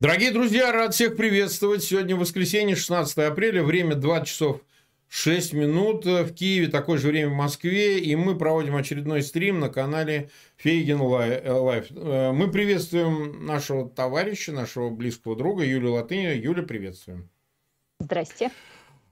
Дорогие друзья, рад всех приветствовать. Сегодня воскресенье, 16 апреля, время 20 часов 6 минут в Киеве, такое же время в Москве, и мы проводим очередной стрим на канале Фейгин Live. Э, мы приветствуем нашего товарища, нашего близкого друга Юлию Латынину. Юля, приветствуем. Здрасте.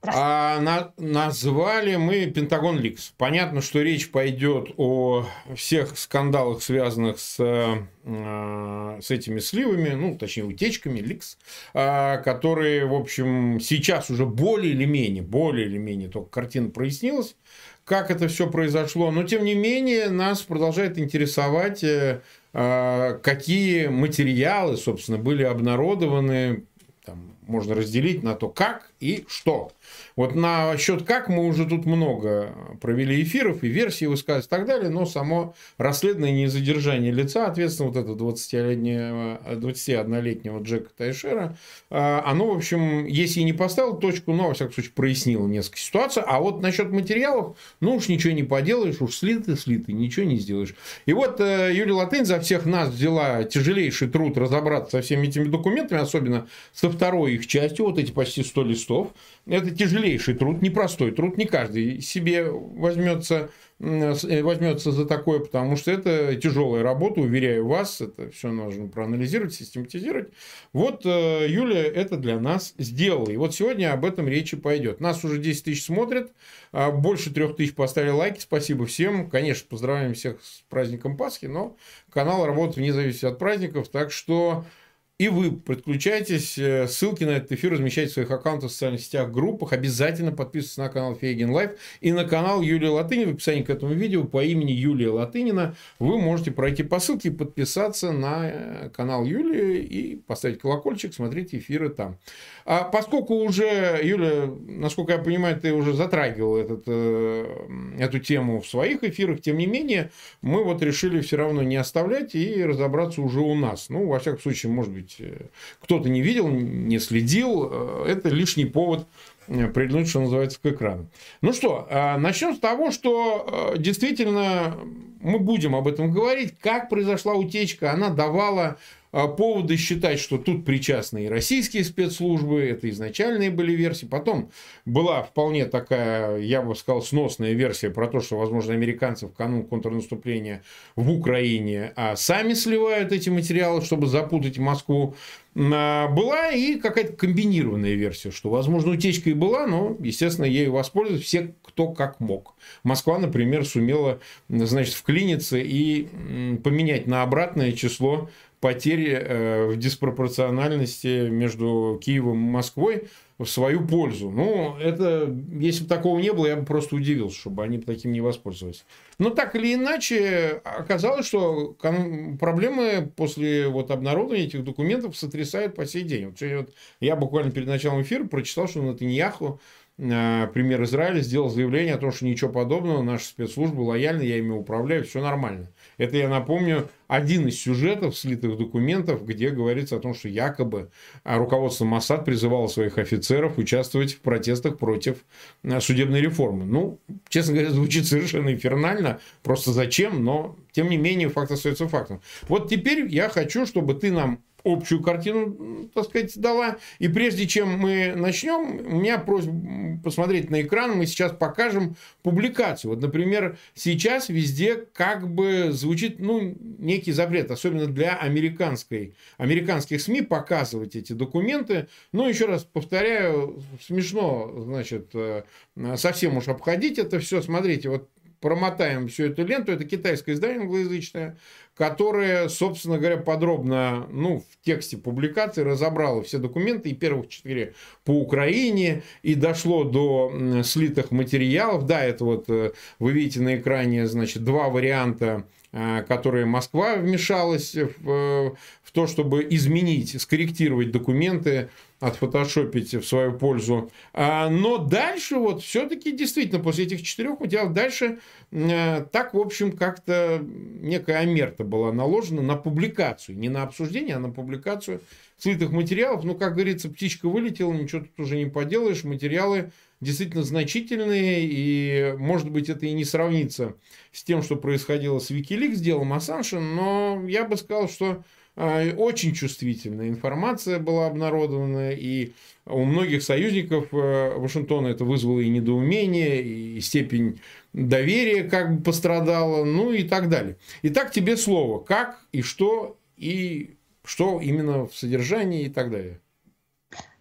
А на, назвали мы Pentagon Leaks. Понятно, что речь пойдет о всех скандалах, связанных с, э, с этими сливами, ну, точнее, утечками Leaks, э, которые, в общем, сейчас уже более или менее, более или менее только картина прояснилась, как это все произошло. Но, тем не менее, нас продолжает интересовать, э, э какие материалы, собственно, были обнародованы там, можно разделить на то, как и что. Вот на счет как мы уже тут много провели эфиров и версии высказывать и так далее, но само расследование незадержания лица, ответственно, вот этого 20-летнего, 21-летнего Джека Тайшера, а, оно, в общем, если и не поставило точку, но, во всяком случае, прояснило несколько ситуаций. А вот насчет материалов, ну уж ничего не поделаешь, уж слиты, слиты, ничего не сделаешь. И вот э, Юлия Латынь за всех нас взяла тяжелейший труд разобраться со всеми этими документами, особенно со второй их частью, вот эти почти 100 листов. Это тяжелейший труд, непростой труд, не каждый себе возьмется, э, возьмется за такое, потому что это тяжелая работа, уверяю вас, это все нужно проанализировать, систематизировать. Вот э, Юля это для нас сделала. И вот сегодня об этом речь пойдет. Нас уже 10 тысяч смотрят, а больше 3 тысяч поставили лайки, спасибо всем. Конечно, поздравляем всех с праздником Пасхи, но канал работает вне зависимости от праздников, так что и вы подключайтесь. Э, ссылки на этот эфир размещайте в своих аккаунтах в социальных сетях, группах. Обязательно подписывайтесь на канал Фейгин Live и на канал Юлия Латынина. В описании к этому видео по имени Юлия Латынина вы можете пройти по ссылке подписаться на э, канал Юлии и поставить колокольчик, смотреть эфиры там. А поскольку уже, Юля, насколько я понимаю, ты уже затрагивал этот, э, эту тему в своих эфирах, тем не менее, мы вот решили все равно не оставлять и разобраться уже у нас. Ну, во всяком случае, может быть, э, кто-то не видел, не следил, э, это лишний повод прильнуть, что называется, к экрану. Ну что, начнем с того, что действительно мы будем об этом говорить, как произошла утечка, она давала а, поводы считать, что тут причастны и российские спецслужбы, это изначальные были версии. Потом была вполне такая, я бы сказал, сносная версия про то, что, возможно, американцы в канун контрнаступления в Украине а сами сливают эти материалы, чтобы запутать Москву. А, была и какая-то комбинированная версия, что, возможно, утечка и была, но, естественно, ею воспользовались все, кто как мог. Москва, например, сумела, значит, вклиниться и поменять на обратное число потери э, в диспропорциональности между Киевом и Москвой в свою пользу. Ну, это, если бы такого не было, я бы просто удивился, чтобы они таким не воспользовались. Но так или иначе, оказалось, что проблемы после вот обнародования этих документов сотрясают по сей день. Вот я буквально перед началом эфира прочитал, что Натаньяху Э, премьер Израиля сделал заявление о том, что ничего подобного, наши спецслужбы лояльны, я ими управляю, все нормально. Это, я напомню, один из сюжетов слитых документов, где говорится о том, что якобы э, руководство Моссад призывало своих офицеров участвовать в протестах против э, судебной реформы. Ну, честно говоря, звучит совершенно инфернально, просто зачем, но тем не менее факт остается фактом. Вот теперь я хочу, чтобы ты нам общую картину, так сказать, дала. И прежде чем мы начнем, у меня просьба посмотреть на экран, мы сейчас покажем публикацию. Вот, например, сейчас везде как бы звучит ну, некий запрет, особенно для американской, американских СМИ показывать эти документы. Но еще раз повторяю, смешно, значит, э, совсем уж обходить это все. Смотрите, вот промотаем всю эту ленту. Это китайское издание англоязычное, которое, собственно говоря, подробно ну, в тексте публикации разобрало все документы, и первых четыре по Украине, и дошло до слитых материалов. Да, это вот э, вы видите на экране, значит, два варианта э, которые Москва вмешалась в, в то, чтобы изменить, скорректировать документы отфотошопить в свою пользу. А, но дальше вот все-таки действительно после этих четырех материалов дальше э, так, в общем, как-то некая омерта была наложена на публикацию. Не на обсуждение, а на публикацию слитых материалов. Ну, как говорится, птичка вылетела, ничего тут уже не поделаешь. Материалы действительно значительные, и, может быть, это и не сравнится с тем, что происходило с Wikileaks, делом Ассанжа, но я бы сказал, что очень чувствительная информация была обнародована, и у многих союзников Вашингтона это вызвало и недоумение, и степень доверия как бы пострадала, ну и так далее. Итак, тебе слово. Как и что, и что именно в содержании и так далее.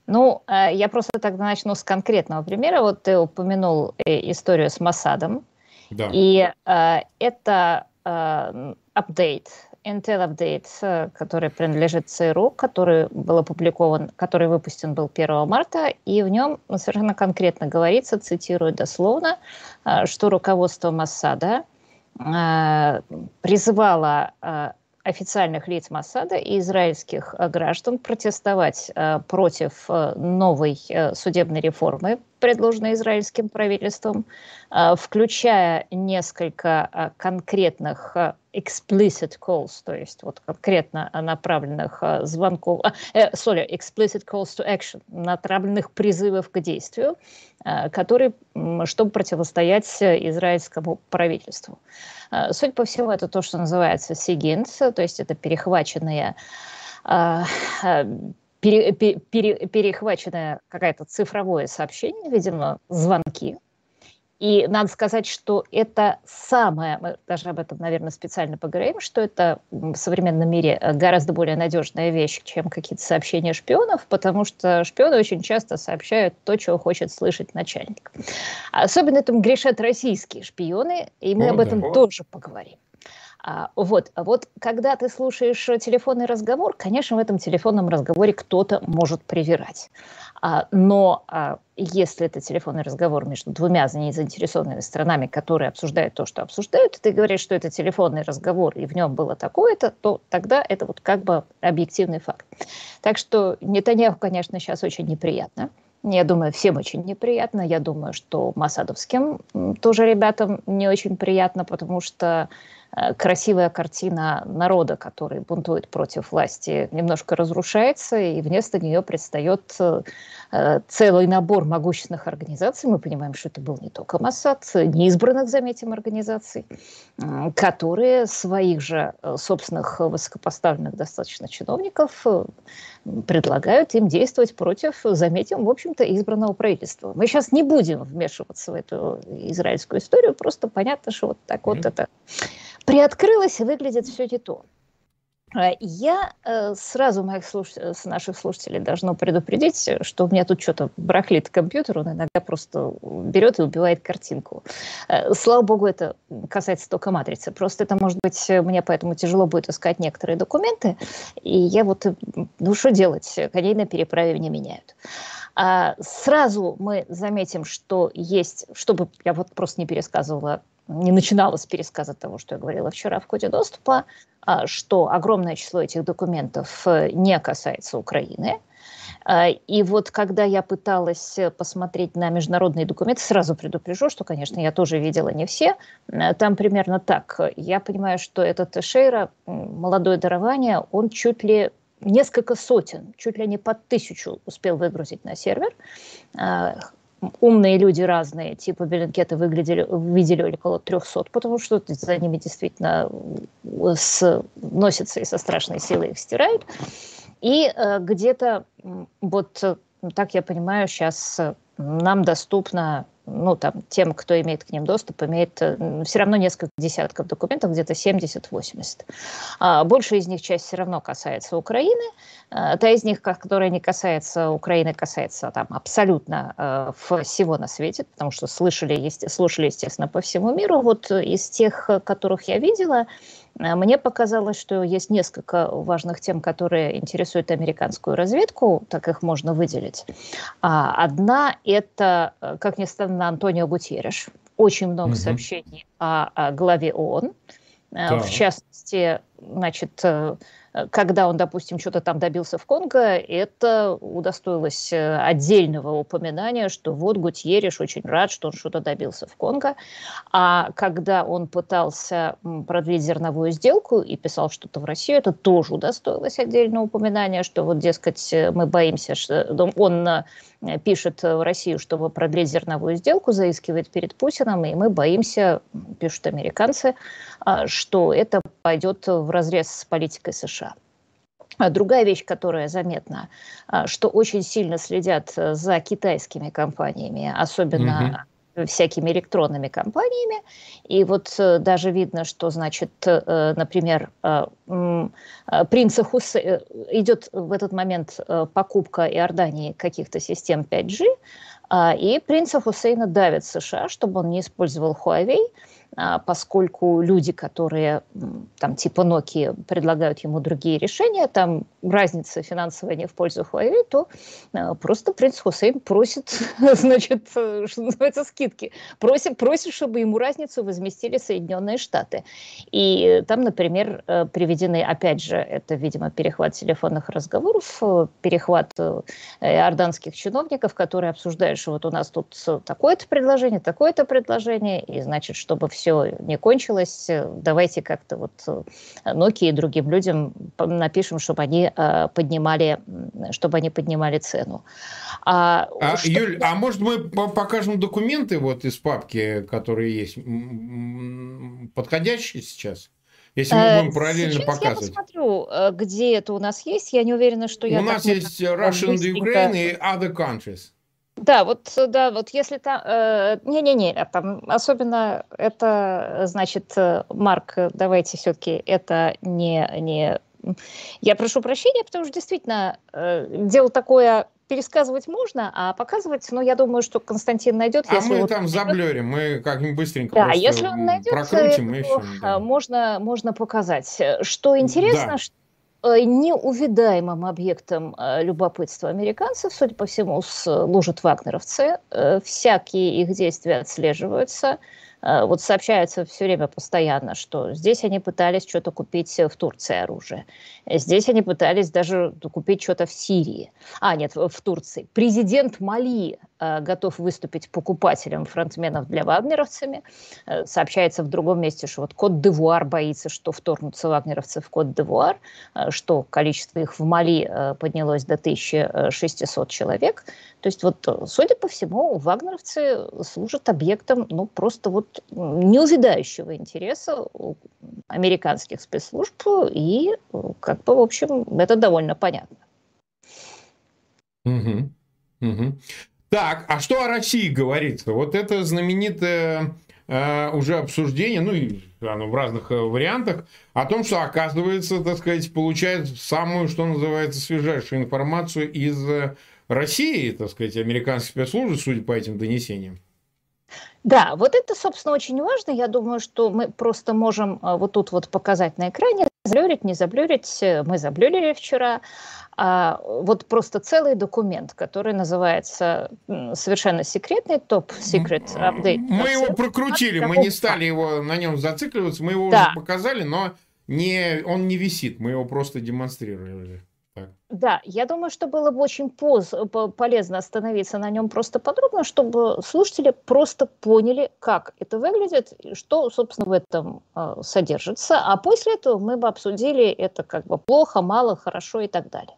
Ну, э, я просто тогда начну с конкретного примера. Вот ты упомянул э, историю с Масадом. Да. И э, это э, апдейт, Intel Update, который принадлежит ЦРУ, который был опубликован, который выпущен был 1 марта, и в нем совершенно конкретно говорится, цитирую дословно, что руководство Массада призывало официальных лиц Массада и израильских э, граждан протестовать э, против э, новой судебной реформы, предложенной израильским правительством, включая несколько конкретных explicit calls, то есть вот конкретно направленных звонков, э, sorry, explicit calls to action, направленных призывов к действию, которые, чтобы противостоять израильскому правительству. Суть по всему, это то, что называется сигинт, то есть это перехваченные э, пере, пере, перехваченное какое-то цифровое сообщение, видимо, звонки, и надо сказать, что это самое, мы даже об этом, наверное, специально поговорим, что это в современном мире э, гораздо более надежная вещь, чем какие-то сообщения шпионов, потому что шпионы очень часто сообщают то, чего хочет слышать начальник. Особенно этим грешат российские шпионы, и мы О, об этом да. тоже поговорим. А, вот, вот когда ты слушаешь телефонный разговор, конечно, в этом телефонном разговоре кто-то может привирать. А, но а, если это телефонный разговор между двумя заинтересованными сторонами, которые обсуждают то, что обсуждают, и ты говоришь, что это телефонный разговор, и в нем было такое-то, то тогда это вот как бы объективный факт. Так что Нетаньяху, конечно, сейчас очень неприятно. Я думаю, всем очень неприятно. Я думаю, что Масадовским тоже ребятам не очень приятно, потому что красивая картина народа, который бунтует против власти, немножко разрушается, и вместо нее предстает э, целый набор могущественных организаций. Мы понимаем, что это был не только Моссад, неизбранных, заметим, организаций, которые своих же э, собственных высокопоставленных достаточно чиновников предлагают им действовать против, заметим, в общем-то, избранного правительства. Мы сейчас не будем вмешиваться в эту израильскую историю, просто понятно, что вот так mm-hmm. вот это приоткрылось и выглядит все не то. А, я э, сразу моих слуш... наших слушателей должна предупредить, что у меня тут что-то брахлит компьютер, он иногда просто берет и убивает картинку. Э, слава богу, это касается только матрицы. Просто это, может быть, мне поэтому тяжело будет искать некоторые документы, и я вот, ну что делать, коней на переправе не меняют. А сразу мы заметим, что есть, чтобы я вот просто не пересказывала не начинала с пересказа того, что я говорила вчера в коде доступа, а, что огромное число этих документов э, не касается Украины. А, и вот когда я пыталась посмотреть на международные документы, сразу предупрежу, что, конечно, я тоже видела не все. Э, там примерно так. Я понимаю, что этот Тешейра, молодое дарование, он чуть ли несколько сотен, чуть ли не под тысячу успел выгрузить на сервер. Умные люди разные, типа Беллинкета, выглядели, видели около 300, потому что за ними действительно с, носятся и со страшной силой их стирают. И э, где-то, вот так я понимаю, сейчас нам доступно ну, там, тем, кто имеет к ним доступ, имеет э, все равно несколько десятков документов, где-то 70-80. А большая из них часть все равно касается Украины. А, та из них, которая не касается Украины, касается там абсолютно э, всего на свете, потому что слышали, есть, слушали, естественно, по всему миру. Вот из тех, которых я видела, э, мне показалось, что есть несколько важных тем, которые интересуют американскую разведку, так их можно выделить. А одна – это, э, как ни странно, Антонио Гутьерреш. Очень много угу. сообщений о, о главе ООН. Да. В частности, значит, э, когда он, допустим, что-то там добился в Конго, это удостоилось э, отдельного упоминания, что вот Гутьериш очень рад, что он что-то добился в Конго. А когда он пытался продлить зерновую сделку и писал что-то в Россию, это тоже удостоилось отдельного упоминания, что вот, дескать, э, мы боимся, что он пишет в Россию, чтобы продлить зерновую сделку, заискивает перед Путиным, и мы боимся, пишут американцы, а, что это пойдет в разрез с политикой США. Другая вещь, которая заметна, что очень сильно следят за китайскими компаниями, особенно всякими электронными компаниями. И вот э, даже видно, что, значит, э, например, э, принца Хусе... идет в этот момент покупка Иордании каких-то систем 5G, а, и принца Хусейна давит США, чтобы он не использовал Huawei, поскольку люди, которые там типа Nokia предлагают ему другие решения, там разница финансовая не в пользу Huawei, то а, просто принц Хусейн просит, значит, что называется, скидки. Просит, просит, чтобы ему разницу возместили Соединенные Штаты. И там, например, э, приведены, опять же, это, видимо, перехват телефонных разговоров, э, перехват э, иорданских чиновников, которые обсуждают, что вот у нас тут такое-то предложение, такое-то предложение, и, значит, чтобы все все не кончилось, давайте как-то вот э, Nokia и другим людям напишем, чтобы они э, поднимали, чтобы они поднимали цену. А, а, что... Юль, а может мы покажем документы вот из папки, которые есть, подходящие сейчас? Если мы будем параллельно Сейчас показывать. я посмотрю, где это у нас есть. Я не уверена, что я... У нас есть Russian, Ukraine и other countries. Да, вот, да, вот если там, э, не-не-не, э, там особенно это, значит, э, Марк, давайте все-таки это не, не, я прошу прощения, потому что действительно э, дело такое, пересказывать можно, а показывать, ну, я думаю, что Константин найдет. А мы вот там найдет. заблерим, мы как-нибудь быстренько да, если он найдет, прокрутим, и все. Да. Можно, можно показать. Что интересно, да. что Э, неувидаемым объектом э, любопытства американцев, судя по всему, служат вагнеровцы. Э, всякие их действия отслеживаются. Вот сообщается все время постоянно, что здесь они пытались что-то купить в Турции оружие. Здесь они пытались даже купить что-то в Сирии. А, нет, в Турции. Президент Мали Э, готов выступить покупателем фронтменов для вагнеровцами. Э, сообщается в другом месте, что вот Кот-Девуар боится, что вторгнутся вагнеровцы в Кот-Девуар, э, что количество их в Мали поднялось до 1600 человек. То есть вот, судя по всему, вагнеровцы служат объектом ну, просто вот неувидающего интереса американских спецслужб, и как бы, в общем, это довольно понятно. Угу. Угу. Так, а что о России говорится? Вот это знаменитое э, уже обсуждение, ну и оно в разных э, вариантах, о том, что, оказывается, так сказать, получает самую, что называется, свежайшую информацию из э, России, так сказать, американских спецслужб, судя по этим донесениям. Да, вот это, собственно, очень важно. Я думаю, что мы просто можем э, вот тут вот показать на экране, заблюрить, не заблюрить. Мы заблюрили вчера а, вот просто целый документ, который называется совершенно секретный, топ-секрет апдейт. Мы его прокрутили, мы не стали его на нем зацикливаться, мы его да. уже показали, но не, он не висит, мы его просто демонстрировали. Да, я думаю, что было бы очень поз, полезно остановиться на нем просто подробно, чтобы слушатели просто поняли, как это выглядит, что, собственно, в этом э, содержится. А после этого мы бы обсудили это как бы плохо, мало, хорошо и так далее.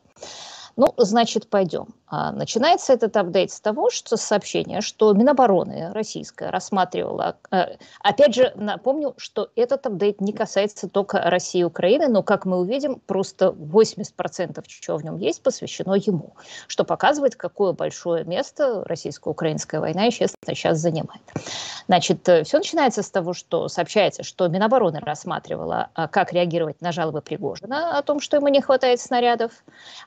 Ну, значит, пойдем. А, начинается этот апдейт с того, что сообщение, что Минобороны российская рассматривала... Э, опять же, напомню, что этот апдейт не касается только России и Украины, но, как мы увидим, просто 80% чего в нем есть посвящено ему, что показывает, какое большое место российско-украинская война сейчас, сейчас занимает. Значит, э, все начинается с того, что сообщается, что Минобороны рассматривала, а, как реагировать на жалобы Пригожина о том, что ему не хватает снарядов,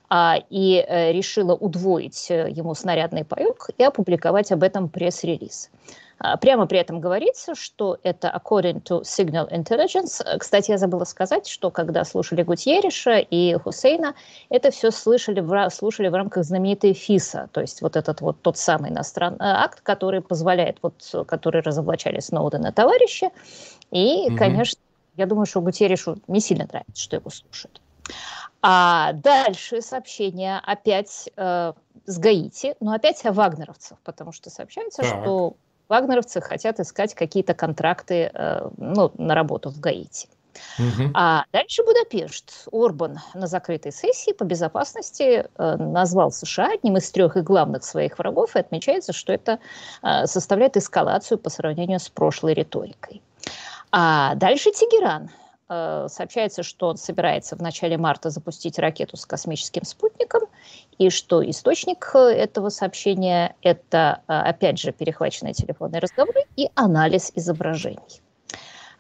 а, и э, решила удвоить э, ему снарядный паек и опубликовать об этом пресс-релиз. А, прямо при этом говорится, что это according to signal intelligence. Кстати, я забыла сказать, что когда слушали Гутьериша и Хусейна, это все слышали в, слушали в рамках знаменитой ФИСа, то есть вот этот вот тот самый иностранный акт, который позволяет, вот, который разоблачали Сноудена товарищи. И, mm конечно, я думаю, что Гутьеришу не сильно нравится, что его слушают. А дальше сообщение опять э, с Гаити, но опять о вагнеровцах, потому что сообщается, так. что вагнеровцы хотят искать какие-то контракты э, ну, на работу в Гаити. Угу. А дальше Будапешт. Орбан на закрытой сессии по безопасности э, назвал США одним из трех и главных своих врагов, и отмечается, что это э, составляет эскалацию по сравнению с прошлой риторикой. А дальше Тегеран сообщается, что он собирается в начале марта запустить ракету с космическим спутником, и что источник э, этого сообщения – это, э, опять же, перехваченные телефонные разговоры и анализ изображений.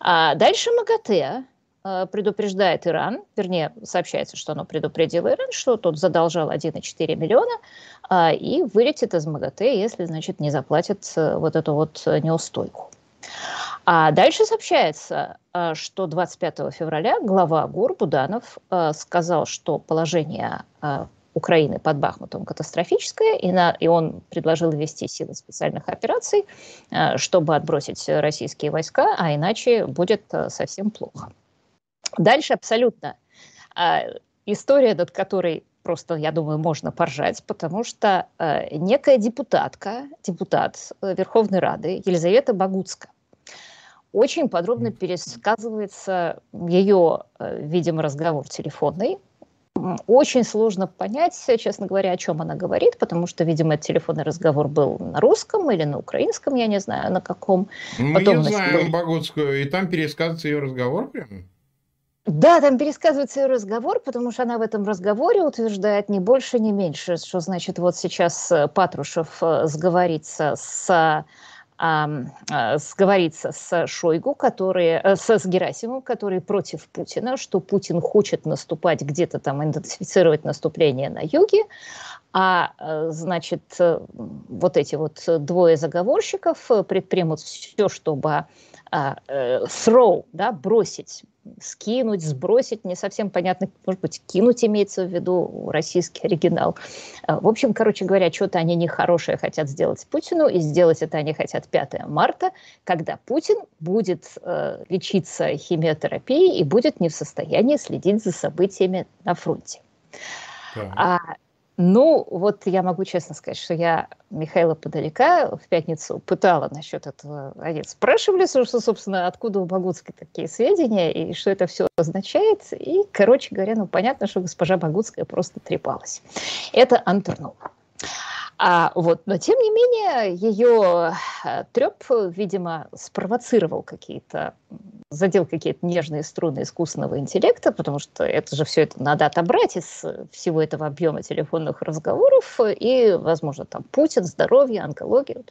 А дальше МАГАТЭ э, предупреждает Иран, вернее, сообщается, что оно предупредило Иран, что тот задолжал 1,4 миллиона и вылетит из МАГАТЭ, если, значит, не заплатит вот эту вот неустойку. А дальше сообщается, э, что 25 февраля глава ГУР Буданов э, сказал, что положение э, Украины под Бахмутом катастрофическое, и, на, и он предложил ввести силы специальных операций, чтобы отбросить российские войска, а иначе будет совсем плохо. Дальше абсолютно история, над которой просто, я думаю, можно поржать, потому что некая депутатка, депутат Верховной Рады Елизавета Багуцкая, очень подробно пересказывается ее, э, видимо, разговор телефонный. Очень сложно понять, честно говоря, о чем она говорит, потому что, видимо, этот телефонный разговор был на русском или на украинском, я не знаю, на каком. Мы Потом, ее знаем, Богутскую, и там пересказывается ее разговор прямо? Да, там пересказывается ее разговор, потому что она в этом разговоре утверждает не больше, не меньше, что значит вот сейчас э, Патрушев э, сговорится с а, сговориться с Шойгу, который, э, с, с Герасимовым, который против Путина, что Путин хочет наступать где-то там, интенсифицировать наступление на юге, а, э, значит, э, вот эти вот двое заговорщиков предпримут все, чтобы а, throw, да, бросить скинуть, сбросить, не совсем понятно, может быть, кинуть имеется в виду российский оригинал. А, в общем, короче говоря, что-то они нехорошее хотят сделать Путину, и сделать это они хотят 5 марта, когда Путин будет э, лечиться химиотерапией и будет не в состоянии следить за событиями на фронте. Да. А ну, вот я могу честно сказать, что я Михаила Подалека в пятницу пытала насчет этого. Они спрашивали, что, собственно, откуда у Богутской такие сведения и что это все означает. И, короче говоря, ну, понятно, что госпожа Богутская просто трепалась. Это Антонова. А вот, но тем не менее, ее э, треп, видимо, спровоцировал какие-то, задел какие-то нежные струны искусственного интеллекта, потому что это же все это надо отобрать из всего этого объема телефонных разговоров, и, возможно, там Путин, здоровье, онкология,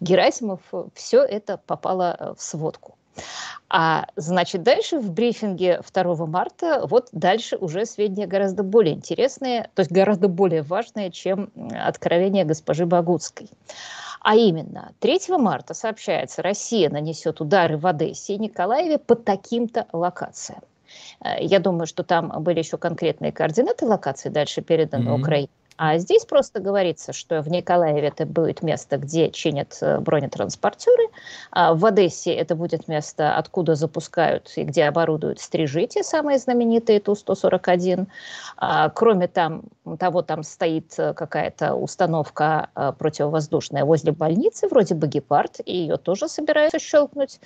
Герасимов, все это попало в сводку. А значит, дальше в брифинге 2 марта, вот дальше уже сведения гораздо более интересные, то есть гораздо более важные, чем откровение госпожи Богутской. А именно, 3 марта сообщается, Россия нанесет удары в Одессе и Николаеве по таким-то локациям. Э, я думаю, что там были еще конкретные координаты локации, дальше переданы mm-hmm. Украине. А здесь просто говорится, что в Николаеве это будет место, где чинят э, бронетранспортеры, а в Одессе это будет место, откуда запускают и где оборудуют стрижи, те самые знаменитые Ту-141. А, кроме там, того, там стоит э, какая-то установка э, противовоздушная возле больницы, вроде бы «Гепард», и ее тоже собираются щелкнуть.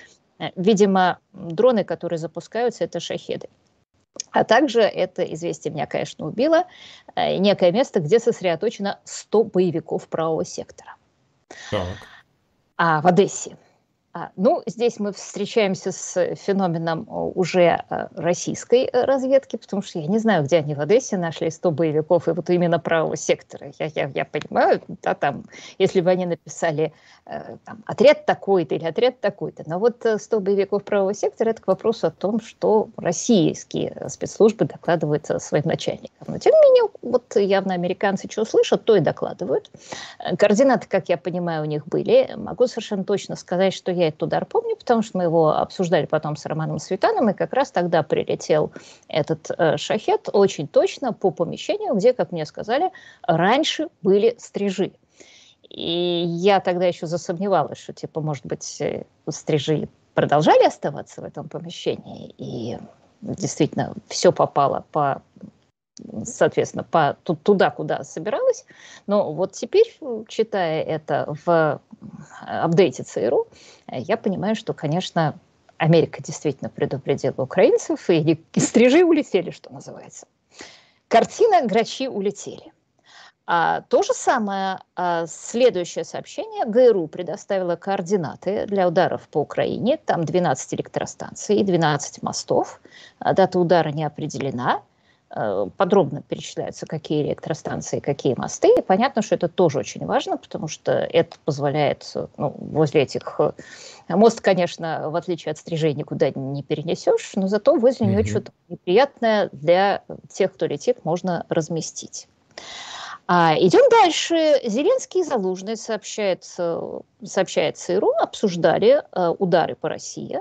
Видимо, дроны, которые запускаются, это шахеды. А также это известие меня, конечно, убило. Э, некое место, где сосредоточено 100 боевиков правого сектора. Так. А в Одессе. А, ну, здесь мы встречаемся с феноменом э, уже э, российской э, разведки, потому что я не знаю, где они в Одессе нашли 100 боевиков, и вот именно правого сектора. Я, я, я понимаю, да, там, если бы они написали там, отряд такой-то или отряд такой-то, но вот 100 боевиков правого сектора – это к вопросу о том, что российские спецслужбы докладывают своим начальникам. Но тем не менее, вот явно американцы что слышат, то и докладывают. Координаты, как я понимаю, у них были. Могу совершенно точно сказать, что я этот удар помню, потому что мы его обсуждали потом с Романом Светаном, и как раз тогда прилетел этот э, шахет очень точно по помещению, где, как мне сказали, раньше были стрижи. И я тогда еще засомневалась, что, типа, может быть, э, стрижи продолжали оставаться в этом помещении, и действительно все попало по соответственно, по, туда, куда собиралась. Но вот теперь, читая это в апдейте ЦРУ, я понимаю, что, конечно, Америка действительно предупредила украинцев, и стрижи улетели, что называется. Картина «Грачи улетели». А то же самое, а, следующее сообщение. ГРУ предоставила координаты для ударов по Украине. Там 12 электростанций и 12 мостов. А, дата удара не определена. А, подробно перечисляются, какие электростанции, какие мосты. И понятно, что это тоже очень важно, потому что это позволяет ну, возле этих... Э, мост, конечно, в отличие от стрижей, никуда не перенесешь, но зато возле mm-hmm. него что-то неприятное для тех, кто летит, можно разместить. А, идем дальше. Зеленский и Залужный, сообщает, сообщает ЦРУ, обсуждали а, удары по России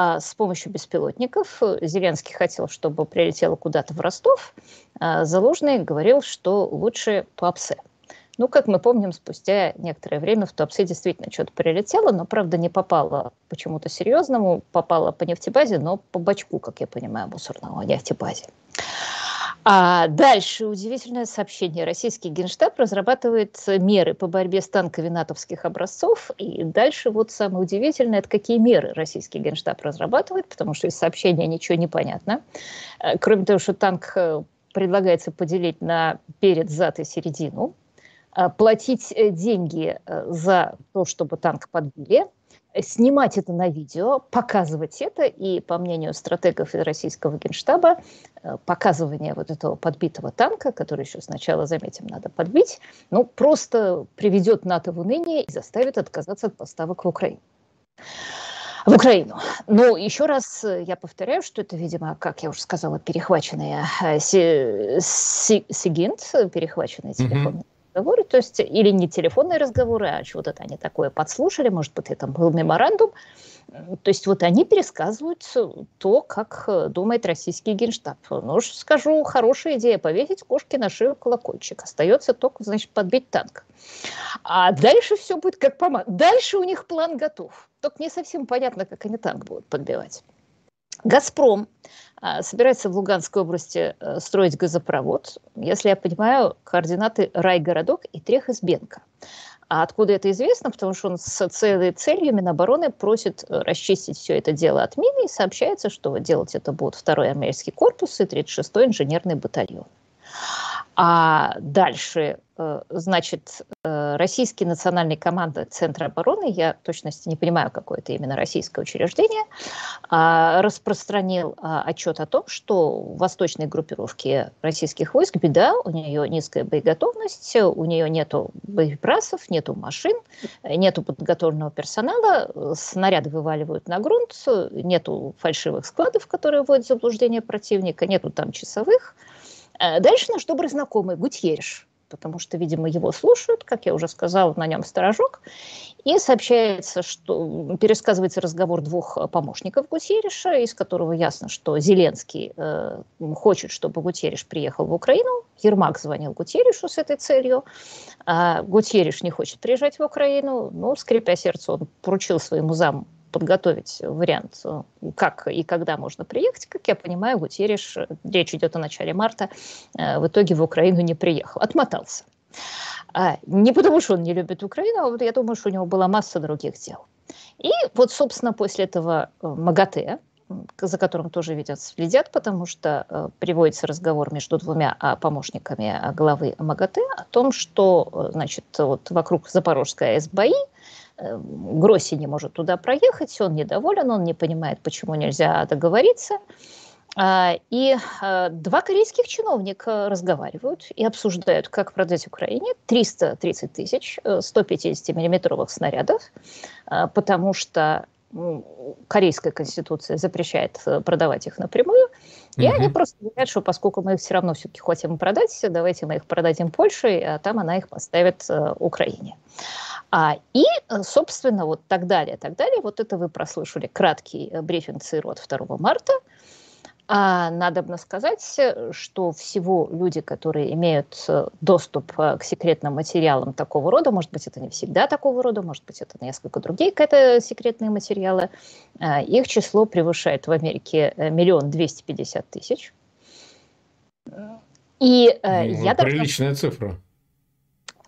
а, с помощью беспилотников. Зеленский хотел, чтобы прилетело куда-то в Ростов. А Залужный говорил, что лучше Туапсе. Ну, как мы помним, спустя некоторое время в Туапсе действительно что-то прилетело, но, правда, не попало почему-то серьезному, попало по нефтебазе, но по бачку, как я понимаю, мусорного нефтебазе. А дальше удивительное сообщение. Российский генштаб разрабатывает меры по борьбе с танками натовских образцов. И дальше вот самое удивительное, это какие меры российский генштаб разрабатывает, потому что из сообщения ничего не понятно. Э, кроме того, что танк э, предлагается поделить на перед, зад и середину, э, платить деньги за то, чтобы танк подбили – снимать это на видео, показывать это, и, по мнению стратегов из российского генштаба, э, показывание вот этого подбитого танка, который еще сначала, заметим, надо подбить, ну, просто приведет НАТО в уныние и заставит отказаться от поставок в Украину. В Украину. Но еще раз э, я повторяю, что это, видимо, как я уже сказала, перехваченные э, сигинт, перехваченные телефонные mm-hmm разговоры, то есть или не телефонные разговоры, а что-то они такое подслушали, может быть, это был меморандум. То есть вот они пересказывают то, как э, думает российский генштаб. Ну, скажу, хорошая идея повесить кошке на шею колокольчик. Остается только, значит, подбить танк. А дальше все будет как по Дальше у них план готов. Только не совсем понятно, как они танк будут подбивать. «Газпром» а, собирается в Луганской области э, строить газопровод. Если я понимаю, координаты райгородок и Трехизбенко. А откуда это известно? Потому что он с целой целью Минобороны просит э, расчистить все это дело от мины и сообщается, что делать это будут второй армейский корпус и 36-й инженерный батальон. А дальше, значит, э, российский национальный команда Центра обороны, я точности не понимаю, какое это именно российское учреждение, а, распространил а, отчет о том, что в восточной группировке российских войск беда, у нее низкая боеготовность, у нее нету боеприпасов, нету машин, нету подготовленного персонала, снаряды вываливают на грунт, нету фальшивых складов, которые вводят в заблуждение противника, нету там часовых, Э, дальше наш добрый знакомый Гутьериш, потому что, видимо, его слушают, как я уже сказала, на нем сторожок, и сообщается, что пересказывается разговор двух помощников Гутьериша, из которого ясно, что Зеленский э, хочет, чтобы Гутьериш приехал в Украину. Ермак звонил Гутьеришу с этой целью. А Гутьериш не хочет приезжать в Украину, но, скрипя сердце, он поручил своему заму подготовить вариант, э, как и когда можно приехать. Как я понимаю, Гутерриш, э, речь идет о начале марта, э, в итоге в Украину не приехал, отмотался. А, не потому, что он не любит Украину, а вот я думаю, что у него была масса других дел. И вот, собственно, после этого МАГАТЭ, за которым тоже, видят, следят, потому что э, приводится разговор между двумя а, помощниками главы МАГАТЭ о том, что, значит, вот вокруг Запорожской Э, Гросси не может туда проехать, он недоволен, он не понимает, почему нельзя договориться. А, и э, два корейских чиновника разговаривают и обсуждают, как продать Украине 330 тысяч 150-миллиметровых э, снарядов, потому что корейская конституция запрещает продавать их напрямую. И угу. они просто говорят, что поскольку мы их все равно все-таки хотим продать, давайте мы их продадим Польше, а там она их поставит Украине. А, и, э, собственно, вот так далее, так далее. Вот это вы прослушали краткий э, брифинг ЦРУ от 2 марта. А надо бы сказать, э, что всего люди, которые имеют доступ к секретным материалам такого рода, может быть, это не всегда такого рода, может быть, это несколько другие какие-то секретные материалы, их число превышает в Америке миллион двести пятьдесят тысяч. И ну, я приличная должна... цифра.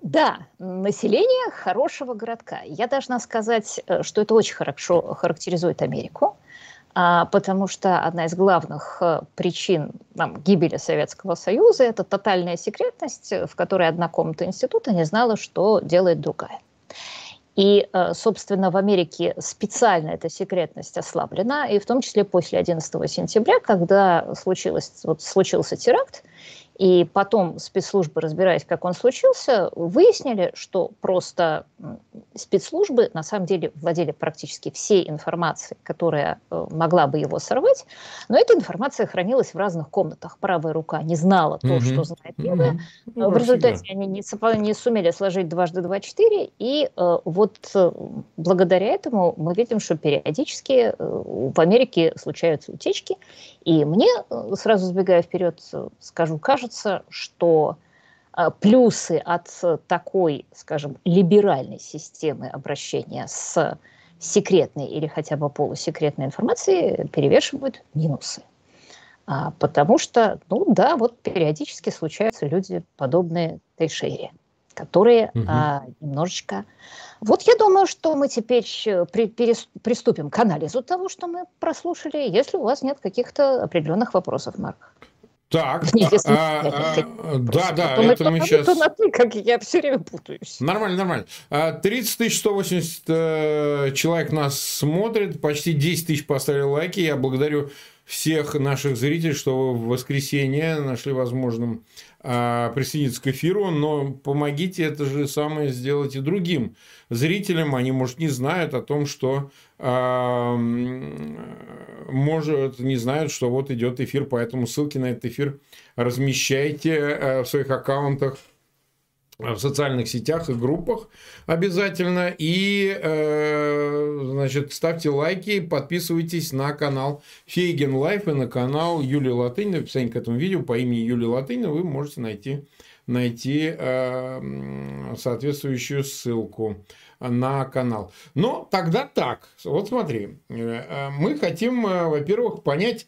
Да, население хорошего городка. Я должна сказать, э, что это очень хорошо характеризует Америку. А, потому что одна из главных э, причин там, гибели Советского Союза – это тотальная секретность, в которой одна комната института не знала, что делает другая. И, э, собственно, в Америке специально эта секретность ослаблена, и в том числе после 11 сентября, когда случилось, вот, случился теракт, и потом спецслужбы, разбираясь, как он случился, выяснили, что просто спецслужбы на самом деле владели практически всей информацией, которая э, могла бы его сорвать, но эта информация хранилась в разных комнатах. Правая рука не знала то, mm-hmm. что знает левая. Mm-hmm. в результате они не, не сумели сложить дважды два четыре, и э, вот э, благодаря этому мы видим, что периодически в Америке случаются утечки, и мне, сразу сбегая вперед, скажу, кажется, что а, плюсы от такой, скажем, либеральной системы обращения с секретной или хотя бы полусекретной информацией перевешивают минусы. А, потому что, ну да, вот периодически случаются люди, подобные Тейшере, которые угу. а, немножечко... Вот я думаю, что мы теперь при, перес, приступим к анализу того, что мы прослушали, если у вас нет каких-то определенных вопросов, Марк. Так, а, а, да, да, это мы сейчас... На ты, как я все время путаюсь. Нормально, нормально. 30 180 э, человек нас смотрит, почти 10 тысяч поставили лайки. Я благодарю всех наших зрителей, что вы в воскресенье нашли возможным а, присоединиться к эфиру, но помогите это же самое сделать и другим зрителям. Они, может, не знают о том, что а, может, не знают, что вот идет эфир, поэтому ссылки на этот эфир размещайте а, в своих аккаунтах в социальных сетях и группах обязательно. И, э, значит, ставьте лайки, подписывайтесь на канал Фейгин Live и на канал Юлии Латынина. В описании к этому видео по имени Юлия Латынина вы можете найти, найти э, соответствующую ссылку на канал. Но тогда так. Вот смотри, э, мы хотим, во-первых, понять,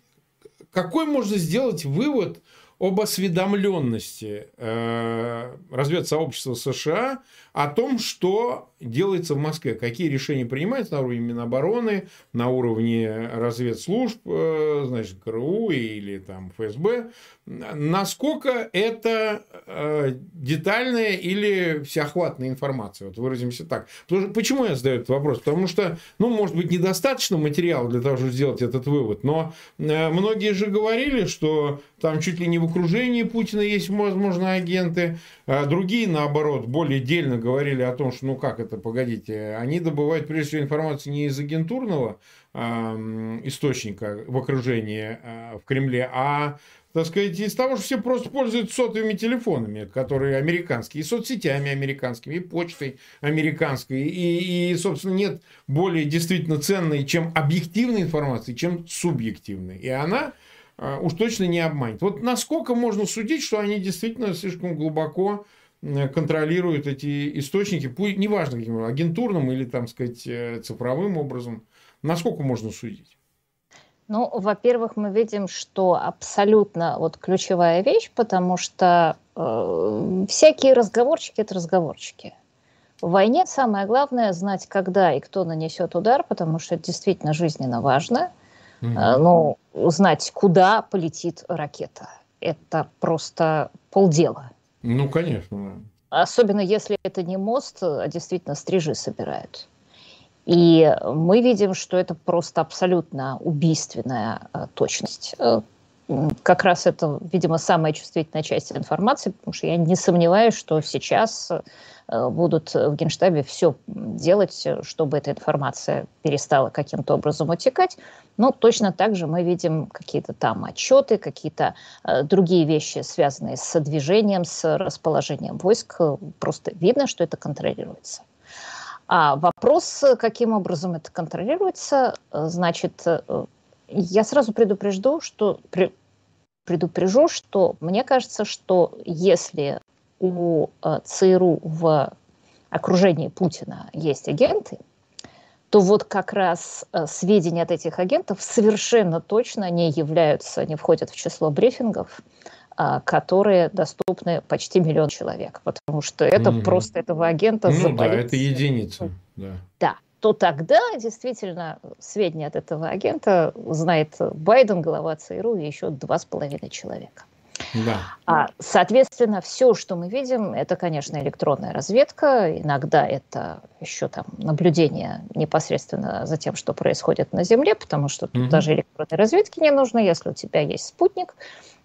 какой можно сделать вывод – об осведомленности э, разведсообщества США о том, что делается в Москве, какие решения принимаются на уровне Минобороны, на уровне разведслужб, э, значит, ГРУ или там ФСБ, насколько это э, детальная или всеохватная информация, вот выразимся так. Почему я задаю этот вопрос? Потому что, ну, может быть, недостаточно материала для того, чтобы сделать этот вывод, но э, многие же говорили, что там чуть ли не в окружении Путина есть, возможно, агенты, а другие, наоборот, более дельно говорили о том, что, ну как это, погодите, они добывают, прежде всего, информацию не из агентурного э, источника в окружении э, в Кремле, а так сказать, из того, что все просто пользуются сотовыми телефонами, которые американские, и соцсетями американскими, и почтой американской, и, и, собственно, нет более действительно ценной, чем объективной информации, чем субъективной. И она а, уж точно не обманет. Вот насколько можно судить, что они действительно слишком глубоко контролируют эти источники, пусть неважно каким агентурным или, там сказать, э, цифровым образом, насколько можно судить? Ну, во-первых, мы видим, что абсолютно вот ключевая вещь, потому что э, всякие разговорчики это разговорчики. В войне самое главное знать, когда и кто нанесет удар, потому что это действительно жизненно важно. Mm-hmm. Э, ну, узнать, куда полетит ракета. Это просто полдела. Ну, конечно. Особенно если это не мост, а действительно стрижи собирают. И мы видим, что это просто абсолютно убийственная э, точность. Э, как раз это, видимо, самая чувствительная часть информации, потому что я не сомневаюсь, что сейчас будут в Генштабе все делать, чтобы эта информация перестала каким-то образом утекать. Но точно так же мы видим какие-то там отчеты, какие-то э, другие вещи, связанные с движением, с расположением войск. Просто видно, что это контролируется. А вопрос, каким образом это контролируется, значит, я сразу предупрежду, что предупрежу, что мне кажется, что если у э, ЦРУ в окружении Путина есть агенты, то вот как раз э, сведения от этих агентов совершенно точно не являются, не входят в число брифингов, а, которые доступны почти миллион человек, потому что это mm-hmm. просто этого агента Ну да, это единица. Да. да. то тогда действительно сведения от этого агента знает Байден, глава ЦРУ и еще два с половиной человека. Да. А, соответственно, все, что мы видим, это, конечно, электронная разведка. Иногда это еще там наблюдение непосредственно за тем, что происходит на Земле, потому что тут mm-hmm. даже электронной разведки не нужно. Если у тебя есть спутник,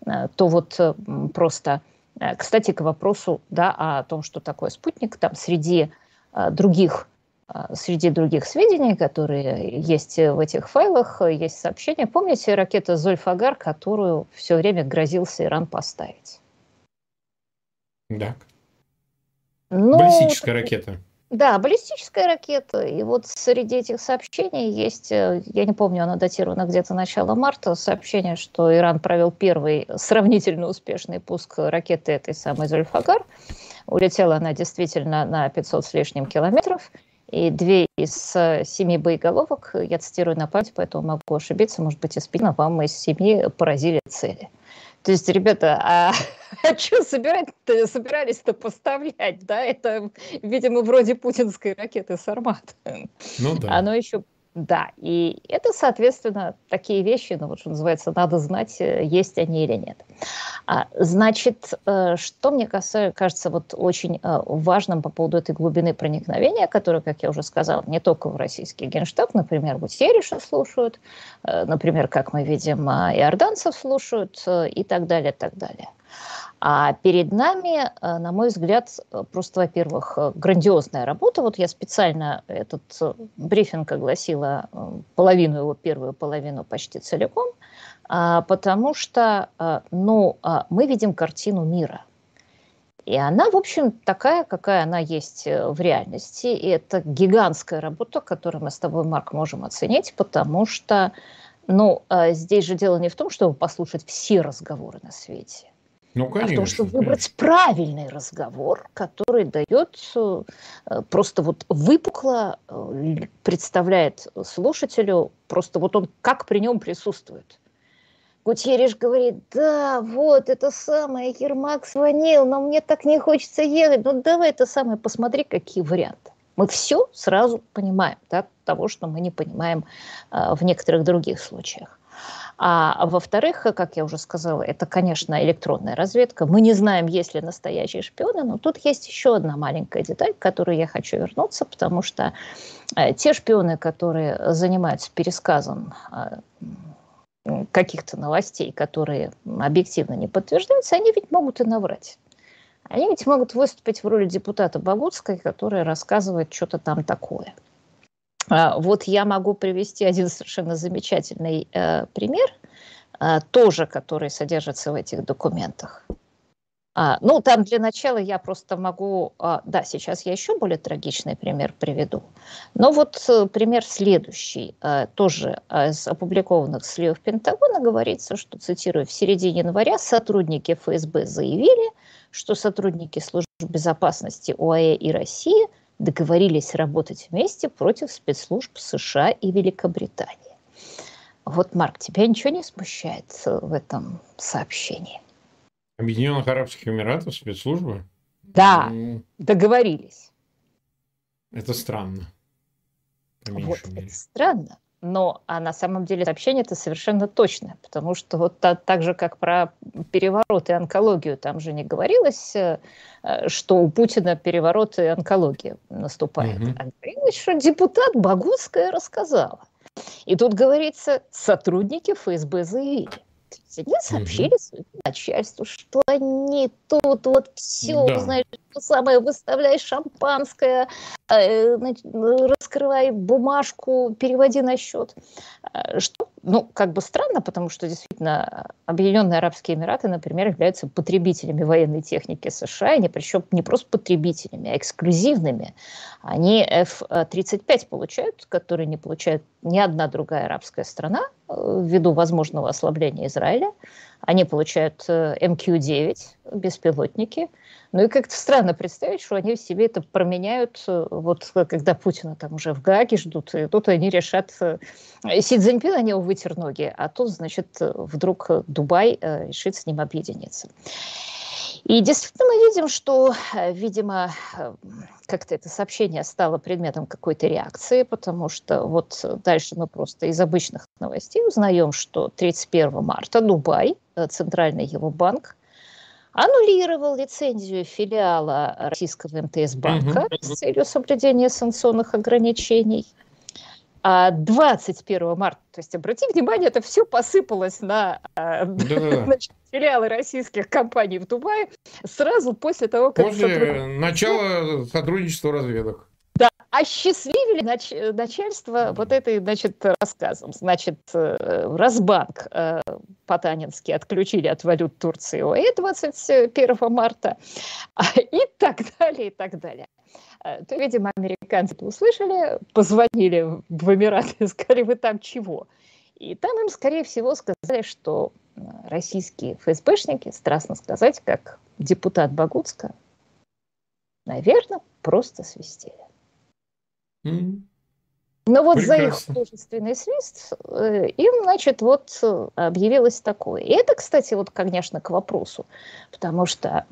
э, то вот э, просто... Э, кстати, к вопросу да, о том, что такое спутник, там среди других среди других сведений, которые есть в этих файлах, есть сообщение. Помните ракета «Зольфагар», которую все время грозился Иран поставить? Да. Ну, баллистическая ракета. Да, баллистическая ракета. И вот среди этих сообщений есть, э, я не помню, оно датировано где-то начало марта, сообщение, что Иран провел первый сравнительно успешный пуск ракеты этой самой «Зольфагар». Улетела она действительно на 500 с лишним километров – и две из э, семи боеголовок, я цитирую на память, поэтому могу ошибиться, может быть, пяти, вам из семи поразили цели. То есть, ребята, а, а что собирать-то, собирались-то поставлять, да? Это, видимо, вроде путинской ракеты «Сармат». Ну да. Оно еще да, и это, соответственно, такие вещи, ну вот что называется, надо знать, э, есть они или нет. А, значит, э, что мне касается, кажется вот очень э, важным по поводу этой глубины проникновения, которая, как я уже сказала, не только в российский генштаб, например, Гутерриша слушают, например, как мы видим, иорданцев слушают и так далее, так далее. А перед нами, э, на мой взгляд, просто, во-первых, э, грандиозная работа. Вот я специально этот э, брифинг огласила половину его, первую половину почти целиком, а, потому что ну, а, мы видим картину мира. И она, в общем, такая, какая она есть в реальности. И это гигантская работа, которую мы с тобой, Марк, можем оценить, потому что ну, здесь же дело не в том, чтобы послушать все разговоры на свете ну, конечно, а в том, чтобы выбрать правильный разговор, который дает э, просто вот выпукло э, представляет слушателю, просто вот он как при нем присутствует. Гутьериш говорит, да, вот, это самое, Ермак звонил, но мне так не хочется ехать, ну давай это самое, посмотри, какие варианты. Мы все сразу понимаем, да, того, что мы не понимаем а, в некоторых других случаях. А во-вторых, как я уже сказала, это, конечно, электронная разведка. Мы не знаем, есть ли настоящие шпионы, но тут есть еще одна маленькая деталь, к которой я хочу вернуться, потому что э, те шпионы, которые занимаются пересказом э, каких-то новостей, которые объективно не подтверждаются, они ведь могут и наврать. Они ведь могут выступить в роли депутата Богутской, которая рассказывает что-то там такое – а, вот я могу привести один совершенно замечательный э, пример, э, тоже который содержится в этих документах. А, ну, там для начала я просто могу... А, да, сейчас я еще более трагичный пример приведу. Но вот э, пример следующий. А, тоже из опубликованных слив Пентагона говорится, что, цитирую, в середине января сотрудники ФСБ заявили, что сотрудники службы безопасности ОАЭ и России – договорились работать вместе против спецслужб США и Великобритании. Вот, Марк, тебя ничего не смущает в этом сообщении? Объединенных Арабских Эмиратов спецслужбы? Да, ну, договорились. Это странно. Вот, мере. это странно. Но а на самом деле сообщение это совершенно точно, потому что вот та, так же, как про переворот и онкологию, там же не говорилось, э, что у Путина переворот и онкология наступает. Угу. А говорилось, что депутат Богутская рассказала. И тут говорится, сотрудники ФСБ заявили. Они сообщили угу. своему начальству, что они тут вот все, да. знаешь, самое, выставляй шампанское, э, раскрывай бумажку, переводи на счет. Э, что, ну, как бы странно, потому что действительно Объединенные Арабские Эмираты, например, являются потребителями военной техники США, и причем не просто потребителями, а эксклюзивными. Они F-35 получают, которые не получают ни одна другая арабская страна, ввиду возможного ослабления Израиля. Они получают МК-9, беспилотники, ну и как-то странно представить, что они в себе это променяют, э, вот когда Путина там уже в Гааге ждут, и тут они решат, э, Си Цзиньпин, они его вытер ноги, а тут, значит, вдруг Дубай э, решит с ним объединиться. И действительно мы видим, что, э, видимо, э, как-то это сообщение стало предметом какой-то реакции, потому что вот дальше мы просто из обычных новостей узнаем, что 31 марта Дубай, э, центральный его банк, аннулировал лицензию филиала российского МТС банка с целью соблюдения санкционных ограничений – а 21 марта, то есть обрати внимание, это все посыпалось на да. значит, филиалы российских компаний в Дубае сразу после того, как... После сотруд... начала сотрудничества разведок. Да, осчастливили нач... начальство вот этой, значит, рассказом. Значит, э, Разбанк э, Потанинский отключили от валют Турции ОЭ 21 марта и так далее, и так далее. Э, то, видимо, американцы это услышали, позвонили в Эмираты и сказали, вы там чего? И там им, скорее всего, сказали, что э, российские ФСБшники, страстно сказать, как депутат Багутска, наверное, просто свистели. Mm. Но вот Прекрасно. за их художественный свист э, им, значит, вот объявилось такое. И это, кстати, вот, конечно, к вопросу, потому что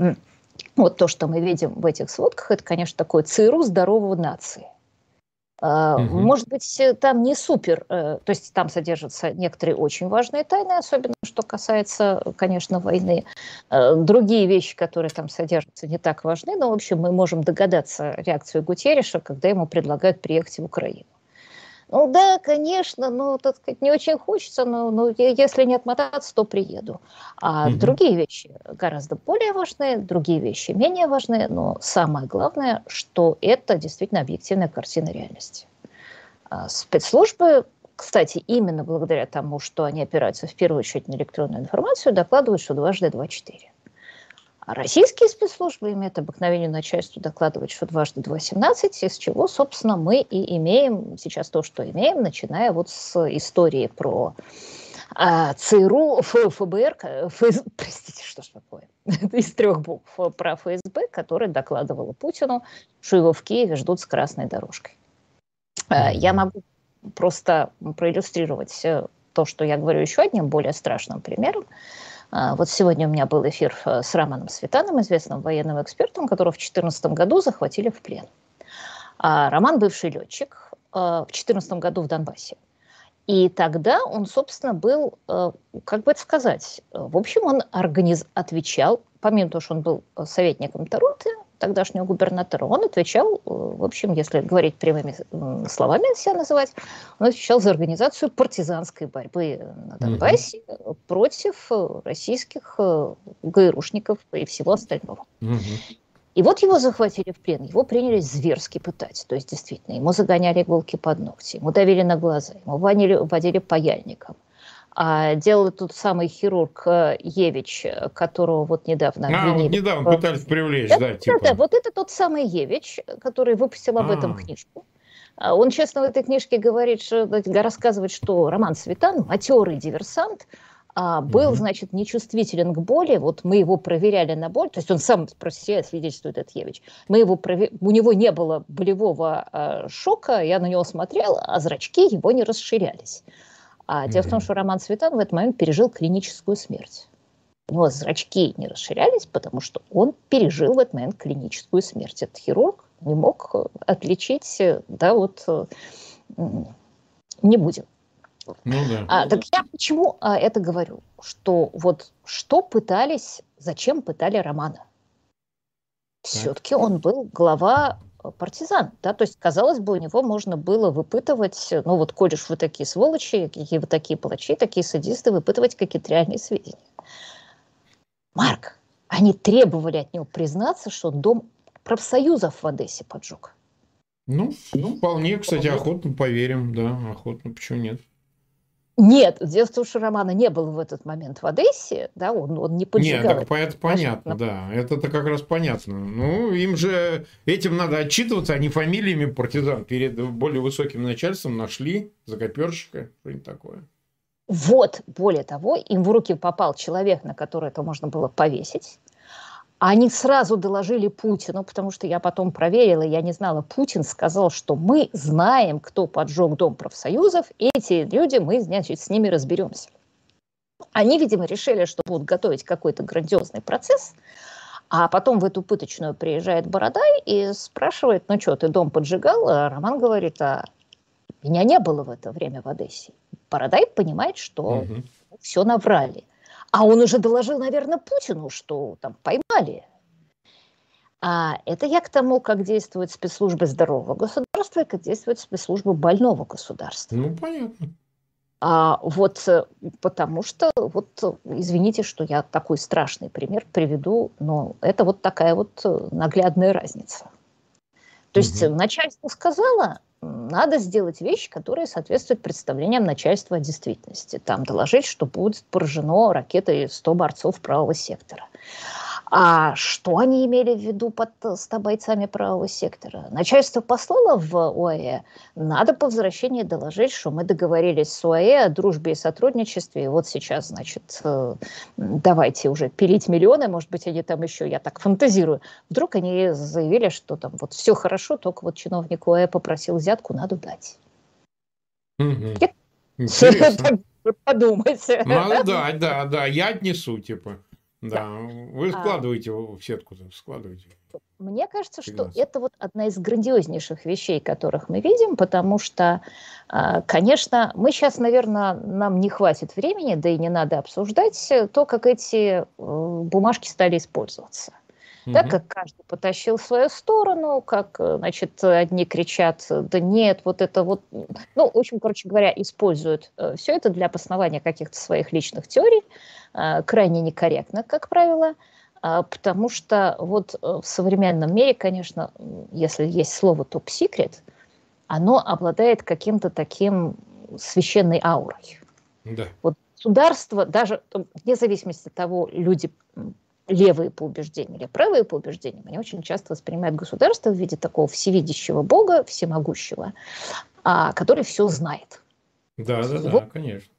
вот то, что мы видим в этих сводках, это, конечно, такое ЦРУ здорового нации. Угу. Может быть, там не супер, э, то есть там содержатся некоторые очень важные тайны, особенно что касается, конечно, войны. Э, другие вещи, которые там содержатся, не так важны, но, в общем, мы можем догадаться реакцию Гутерриша, когда ему предлагают приехать в Украину. Ну да, конечно, но, так сказать, не очень хочется, но, но если не отмотаться, то приеду. А угу. другие вещи гораздо более важные, другие вещи менее важные, но самое главное, что это действительно объективная картина реальности. А спецслужбы, кстати, именно благодаря тому, что они опираются в первую очередь на электронную информацию, докладывают, что дважды два четыре. А российские спецслужбы имеют обыкновение начальству докладывать, что дважды 2,17, из чего, собственно, мы и имеем сейчас то, что имеем, начиная вот с истории про а, ЦРУ, ФБР, ФС, простите, что ж такое, из трех букв про ФСБ, который докладывала Путину, что его в Киеве ждут с красной дорожкой. А, я могу просто проиллюстрировать э, то, что я говорю еще одним более страшным примером. А, вот сегодня у меня был эфир э, с Романом Светаном, известным военным экспертом, которого в 2014 году захватили в плен. А Роман бывший летчик э, в 2014 году в Донбассе. И тогда он, собственно, был, э, как бы это сказать, в общем, он организ... отвечал, помимо того, что он был советником Таруты, тогдашнего губернатора, он отвечал, э, в общем, если говорить прямыми словами себя называть, он отвечал за организацию партизанской борьбы на Донбассе угу. против э, российских э, ГРУшников и всего остального. Угу. И вот его захватили в плен, его принялись зверски пытать. То есть, действительно, ему загоняли иголки под ногти, ему давили на глаза, ему водили, водили паяльником. А делал тот самый хирург э, Евич, которого вот недавно обвинили. А, вот недавно пытались привлечь, это, да, типа. Да, вот это тот самый Евич, который выпустил об этом книжку. А он, честно, в этой книжке говорит, что, рассказывает, что Роман Светан, матерый диверсант, а, был, угу. значит, нечувствителен к боли. Вот мы его проверяли на боль, то есть он сам про себя свидетельствует, Евич. Мы его провер... У него не было болевого а, шока, я на него смотрел, а зрачки его не расширялись. А mm-hmm. дело в том, что Роман Светан в этот момент пережил клиническую смерть. У него зрачки не расширялись, потому что он пережил в этот момент клиническую смерть. Этот хирург не мог э, отличить, э, да, вот э, не будем. Ну, да. а, так я почему а, это говорю? Что вот что пытались, зачем пытали Романа? Все-таки он был глава партизан, да, то есть, казалось бы, у него можно было выпытывать, ну вот, коль уж вы такие сволочи, какие вы такие палачи, такие садисты, выпытывать какие-то реальные сведения. Марк, они требовали от него признаться, что дом профсоюзов в Одессе поджег. Ну, ну вполне, кстати, охотно поверим, да, охотно, почему нет. Нет, что Романа не был в этот момент в Одессе, да, он, он не поджигал. Нет, так это понятно, да, это-то как раз понятно. Ну, им же этим надо отчитываться, они фамилиями партизан перед более высоким начальством нашли закоперщика, что-нибудь такое. Вот, более того, им в руки попал человек, на который это можно было повесить. Они сразу доложили Путину, потому что я потом проверила, я не знала. Путин сказал, что мы знаем, кто поджег Дом профсоюзов, эти люди, мы, значит, с ними разберемся. Они, видимо, решили, что будут готовить какой-то грандиозный процесс, А потом в эту пыточную приезжает Бородай и спрашивает, ну что, ты дом поджигал? А Роман говорит, а меня не было в это время в Одессе. Бородай понимает, что угу. все наврали. А он уже доложил, наверное, Путину, что там поймали. А это я к тому, как действуют спецслужбы здорового государства и как действуют спецслужбы больного государства. Ну, понятно. А, вот э, потому что, вот извините, что я такой страшный пример приведу, но это вот такая вот э, наглядная разница. То есть угу. начальство сказала, надо сделать вещи, которые соответствуют представлениям начальства о действительности. Там доложить, что будет поражено ракетой 100 борцов правого сектора. А что они имели в виду под 100 бойцами правого сектора? Начальство послало в ОАЭ. Надо по возвращении доложить, что мы договорились с ОАЭ о дружбе и сотрудничестве. И вот сейчас, значит, э, давайте уже пилить миллионы. Может быть, они там еще, я так фантазирую. Вдруг они заявили, что там вот все хорошо, только вот чиновник ОАЭ попросил взятку, надо дать. Угу. Подумайте. Надо дать, да, да. Я отнесу, типа. Да, вы а складываете а, в сетку, складываете. Мне кажется, что это вот одна из грандиознейших вещей, которых мы видим, потому что, а, конечно, мы сейчас, наверное, нам не хватит времени, да и не надо обсуждать то, как эти э, бумажки стали использоваться. Угу. Да, как каждый потащил в свою сторону, как, э, значит, одни кричат, да нет, вот это вот, ну, в общем, короче говоря, используют э, все это для обоснования каких-то своих личных теорий, крайне некорректно, как правило, э, потому что вот э, в современном мире, конечно, если есть слово топ-секрет, оно обладает каким-то таким священной аурой. Да. Вот государство, даже вне зависимости от того, люди левые по убеждениям или правые по убеждениям, они очень часто воспринимают государство в виде такого всевидящего Бога, всемогущего, а, который все знает. Да, да, да, вот, конечно.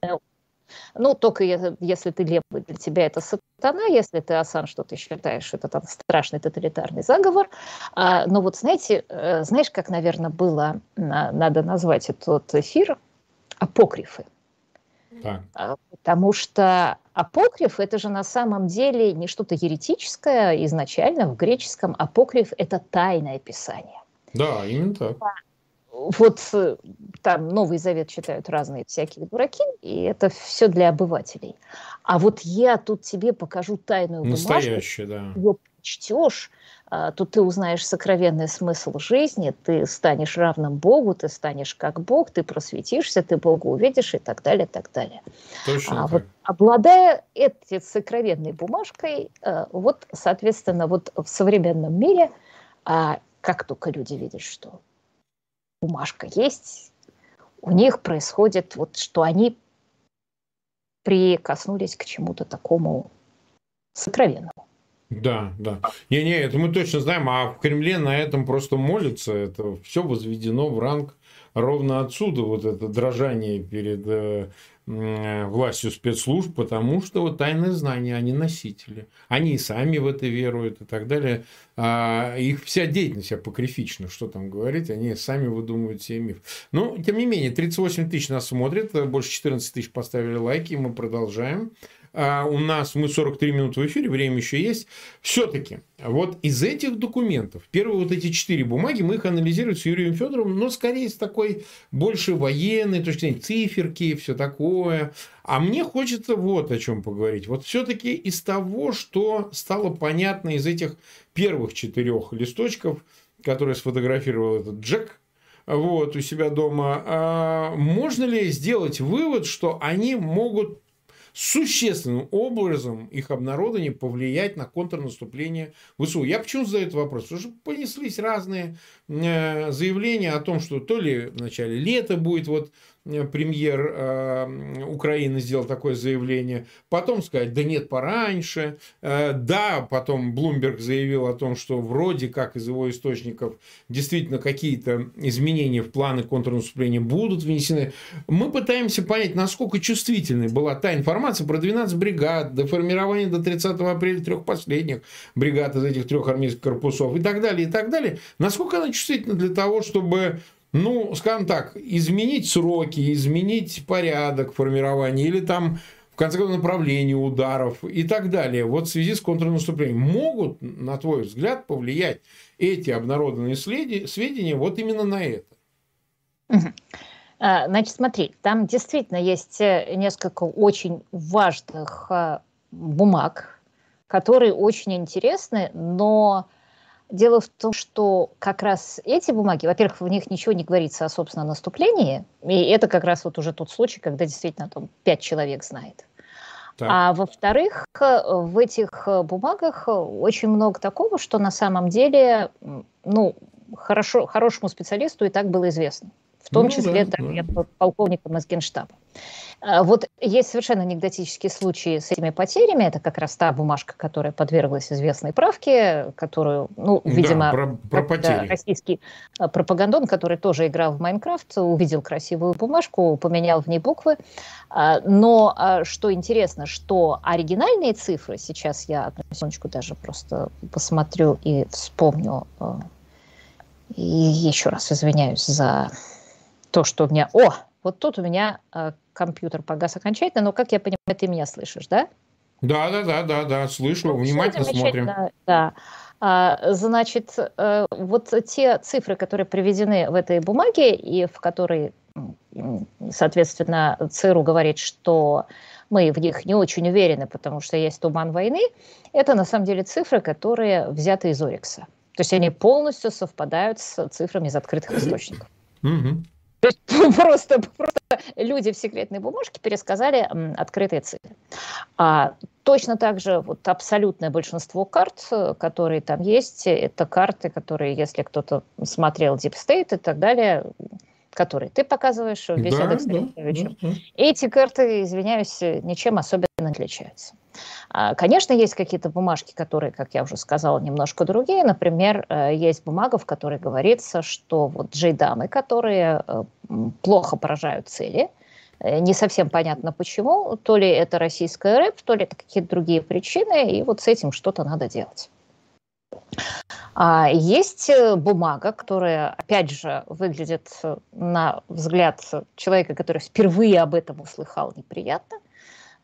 Ну, только если ты левый, для тебя это сатана, если ты Асан, что ты считаешь, это там страшный тоталитарный заговор. А, но вот знаете, э, знаешь, как, наверное, было, надо назвать этот эфир, апокрифы. Так. А, потому что апокриф – это же на самом деле не что-то еретическое изначально в греческом. Апокриф – это тайное писание. Да, именно так. Вот э, там Новый Завет читают разные всякие дураки, и это все для обывателей. А вот я тут тебе покажу тайную бумажку. Настоящую, да. Ее чтешь, а, то ты узнаешь сокровенный смысл жизни, ты станешь равным Богу, ты станешь как Бог, ты просветишься, ты Бога увидишь и так далее, так далее. Точно а, Вот, обладая этой сокровенной бумажкой, а, вот, соответственно, вот в современном мире, а, как только люди видят, что бумажка есть, у них происходит вот, что они прикоснулись к чему-то такому сокровенному. Да, да. Не-не, это мы точно знаем, а в Кремле на этом просто молятся. Это все возведено в ранг ровно отсюда, вот это дрожание перед э, властью спецслужб, потому что вот тайные знания, они носители. Они и сами в это веруют и так далее. А их вся деятельность апокрифична, что там говорить, они сами выдумывают себе миф. Но, тем не менее, 38 тысяч нас смотрят, больше 14 тысяч поставили лайки, мы продолжаем. А у нас мы 43 минуты в эфире, время еще есть. Все-таки вот из этих документов, первые вот эти четыре бумаги, мы их анализируем с Юрием Федоровым, но скорее с такой больше военной точки зрения, циферки, все такое. А мне хочется вот о чем поговорить. Вот все-таки из того, что стало понятно из этих первых четырех листочков, которые сфотографировал этот Джек, вот, у себя дома, а можно ли сделать вывод, что они могут существенным образом их обнародование повлиять на контрнаступление ВСУ. Я почему задаю этот вопрос? Потому что понеслись разные э, заявления о том, что то ли в начале лета будет вот премьер э, Украины сделал такое заявление, потом сказать, да нет, пораньше, э, да, потом Блумберг заявил о том, что вроде как из его источников действительно какие-то изменения в планы контрнаступления будут внесены. Мы пытаемся понять, насколько чувствительной была та информация про 12 бригад, до формирования до 30 апреля трех последних бригад из этих трех армейских корпусов и так далее, и так далее. Насколько она чувствительна для того, чтобы ну, скажем так, изменить сроки, изменить порядок формирования или там в конце концов, направление ударов и так далее, вот в связи с контрнаступлением, могут, на твой взгляд, повлиять эти обнародованные сведения вот именно на это? А, значит, смотри, там действительно есть э, несколько очень важных а, бумаг, которые очень интересны, но дело в том, что как раз эти бумаги, во-первых, в них ничего не говорится о собственном наступлении, и это как раз вот уже тот случай, когда действительно там пять человек знает. Так. А во-вторых, в этих бумагах очень много такого, что на самом деле, ну, хорошо, хорошему специалисту и так было известно в том ну, числе да, там, да. полковником из Генштаба. А, вот есть совершенно анекдотические случаи с этими потерями. Это как раз та бумажка, которая подверглась известной правке, которую, ну, видимо, да, про, про российский а, пропагандон, который тоже играл в Майнкрафт, увидел красивую бумажку, поменял в ней буквы. А, но что интересно, что оригинальные цифры, сейчас я одну секундочку даже просто посмотрю и вспомню, и еще раз извиняюсь за то, что у меня... О, вот тут у меня э, компьютер погас окончательно, но, как я понимаю, ты меня слышишь, да? Да, да, да, да, да, слышу, ну, внимательно смотрим. Да. А, значит, э, вот те цифры, которые приведены в этой бумаге и в которой, соответственно, ЦРУ говорит, что мы в них не очень уверены, потому что есть туман войны, это на самом деле цифры, которые взяты из Орикса. То есть они полностью совпадают с цифрами из открытых источников. То есть просто, просто люди в секретной бумажке пересказали открытые цифры. А точно так же вот абсолютное большинство карт, которые там есть, это карты, которые, если кто-то смотрел Deep State и так далее, которые ты показываешь в беседах да, с да, да, Эти карты, извиняюсь, ничем особенно не отличаются. А, конечно, есть какие-то бумажки, которые, как я уже сказала, немножко другие. Например, э, есть бумага, в которой говорится, что вот джейдамы, которые э, плохо поражают цели, э, не совсем понятно почему, то ли это российская рэп, то ли это какие-то другие причины, и вот с этим что-то надо делать. А есть бумага, которая, опять же, выглядит на взгляд человека, который впервые об этом услыхал, неприятно.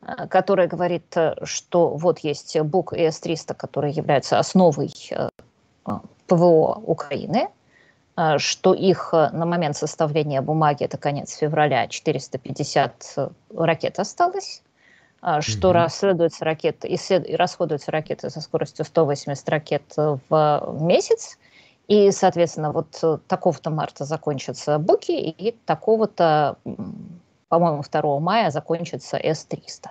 Э, которая говорит, э, что вот есть БУК и С-300, которые являются основой э, ПВО Украины, что их на момент составления бумаги, это конец февраля, 450 ракет осталось, что mm-hmm. расследуются ракеты, и расходуются ракеты со скоростью 180 ракет в месяц, и, соответственно, вот такого-то марта закончатся буки, и такого-то по-моему, 2 мая закончится С-300.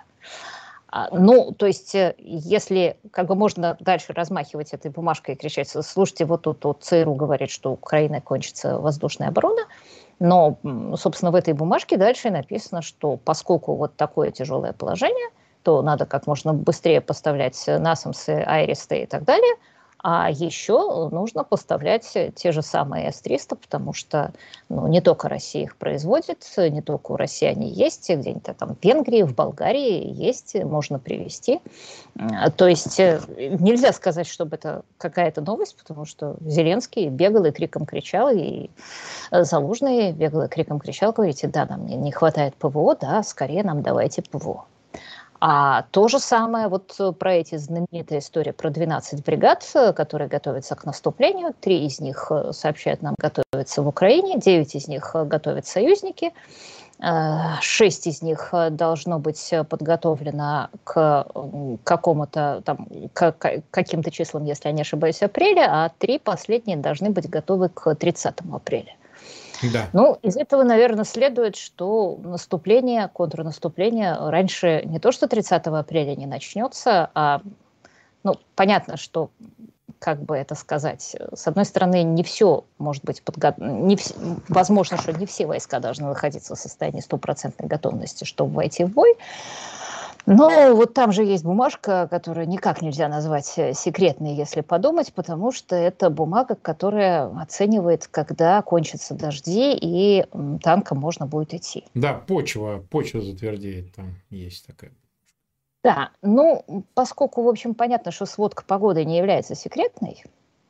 А, ну, то есть, э, если как бы можно дальше размахивать этой бумажкой и кричать, слушайте, вот тут вот ЦРУ говорит, что Украина кончится воздушная оборона, но, собственно, в этой бумажке дальше написано, что поскольку вот такое тяжелое положение, то надо как можно быстрее поставлять насамсы, айристы и так далее – а еще нужно поставлять те же самые С-300, потому что ну, не только Россия их производит, не только у России они есть, где-нибудь там в Венгрии, в Болгарии есть, можно привезти. То есть э, нельзя сказать, чтобы это какая-то новость, потому что Зеленский бегал и криком кричал, и Залужный бегал и криком кричал, говорите, да, нам не хватает ПВО, да, скорее нам давайте ПВО. А то же самое вот э, про эти знаменитые истории про 12 бригад, э, которые готовятся к наступлению. Три из них, э, сообщают нам, готовятся в Украине, девять из них готовят союзники. Шесть из них должно быть подготовлено к какому-то там, к каким-то числам, если я не ошибаюсь, апреля, а три последние должны быть готовы к 30 апреля. Да. Ну, из этого, наверное, следует, что наступление, контрнаступление раньше не то, что 30 апреля не начнется, а, ну, понятно, что как бы это сказать, с одной стороны, не все может быть подготовлено, вс... возможно, что не все войска должны находиться в состоянии стопроцентной готовности, чтобы войти в бой, но вот там же есть бумажка, которую никак нельзя назвать э, секретной, если подумать, потому что это бумага, которая оценивает, когда кончатся дожди, и танком можно будет идти. Да, почва, почва затвердеет, там есть такая. Да, ну, поскольку, в общем, понятно, что сводка погоды не является секретной,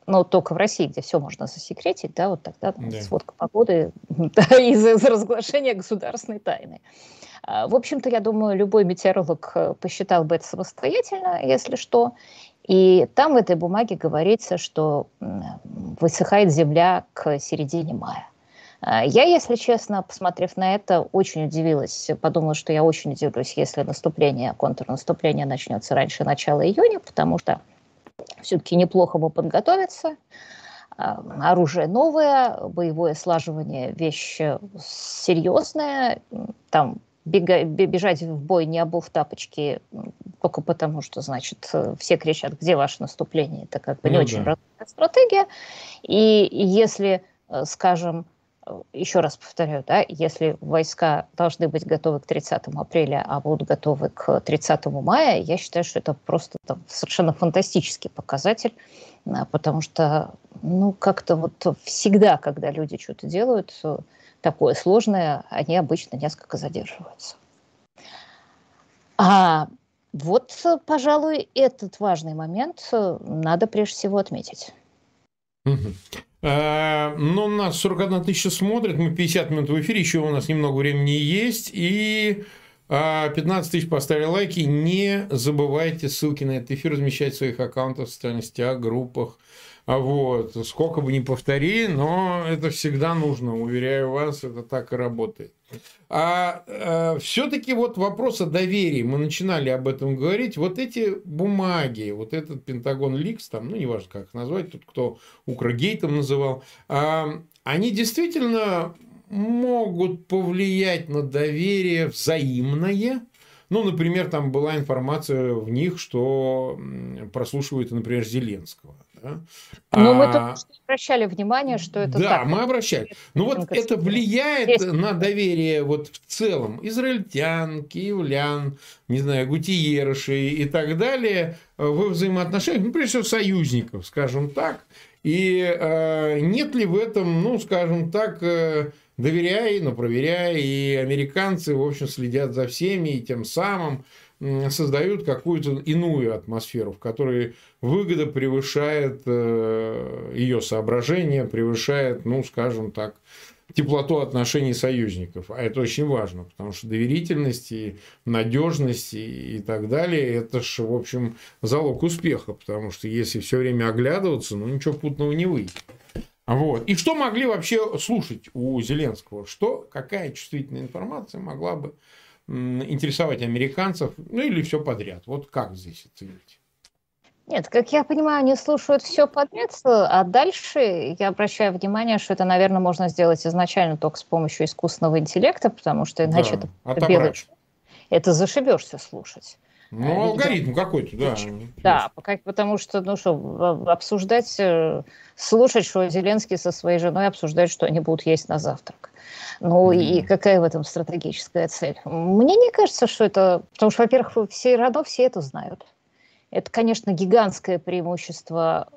но только в России, где все можно засекретить, да, вот тогда там, да. сводка погоды да, из-за разглашения государственной тайны. А, в общем-то, я думаю, любой метеоролог э, посчитал бы это самостоятельно, если что. И там в этой бумаге говорится, что высыхает земля к середине мая. А, я, если честно, посмотрев на это, очень удивилась. Подумала, что я очень удивлюсь, если наступление, контрнаступление начнется раньше начала июня, потому что все-таки неплохо бы подготовиться. А, оружие новое, боевое слаживание – вещь серьезная. Там бега, бежать в бой, не обув тапочки, только потому, что, значит, все кричат, где ваше наступление. Это как бы не ну, очень да. стратегия. И если, э, скажем, еще раз повторяю, да, если войска должны быть готовы к 30 апреля, а будут готовы к 30 мая, я считаю, что это просто там, совершенно фантастический показатель, потому что, ну, как-то вот всегда, когда люди что-то делают такое сложное, они обычно несколько задерживаются. А вот, пожалуй, этот важный момент надо прежде всего отметить. Э, ну, нас 41 тысяча смотрит, мы 50 минут в эфире, еще у нас немного времени есть, и 15 тысяч поставили лайки. Не забывайте ссылки на этот эфир размещать в своих аккаунтах, в социальных сетях, группах. А вот. Сколько бы ни повтори, но это всегда нужно, уверяю вас, это так и работает. А э, все-таки вот вопрос о доверии, мы начинали об этом говорить, вот эти бумаги, вот этот Пентагон Ликс, там, ну, неважно, как их назвать, тут кто Укрогейтом называл, э, они действительно могут повлиять на доверие взаимное, ну, например, там была информация в них, что прослушивают, например, Зеленского. Да? Ну, а... мы только что обращали внимание, что это Да, так. мы обращали. Ну, вот это влияет Есть. на доверие вот в целом израильтян, киевлян, не знаю, гутиерышей и так далее во взаимоотношениях, ну, прежде всего, союзников, скажем так. И э, нет ли в этом, ну, скажем так, э, доверяй, но проверяй, и американцы, в общем, следят за всеми, и тем самым создают какую-то иную атмосферу, в которой выгода превышает э, ее соображение, превышает, ну, скажем так, теплоту отношений союзников. А это очень важно, потому что доверительность и надежность и, и так далее, это же, в общем, залог успеха, потому что если все время оглядываться, ну, ничего путного не выйдет. Вот. И что могли вообще слушать у Зеленского? Что, какая чувствительная информация могла бы интересовать американцев, ну или все подряд? Вот как здесь оценить? Нет, как я понимаю, они слушают все подряд, а дальше я обращаю внимание, что это, наверное, можно сделать изначально только с помощью искусственного интеллекта, потому что иначе да, это, белый, это зашибешься слушать. Ну, э, алгоритм какой-то, да. Да, потому что, ну что, обсуждать, э, слушать, что Зеленский со своей женой обсуждает, что они будут есть на завтрак. Ну mm-hmm. и какая в этом стратегическая цель? Мне не кажется, что это... Потому что, во-первых, все равно все это знают. Это, конечно, гигантское преимущество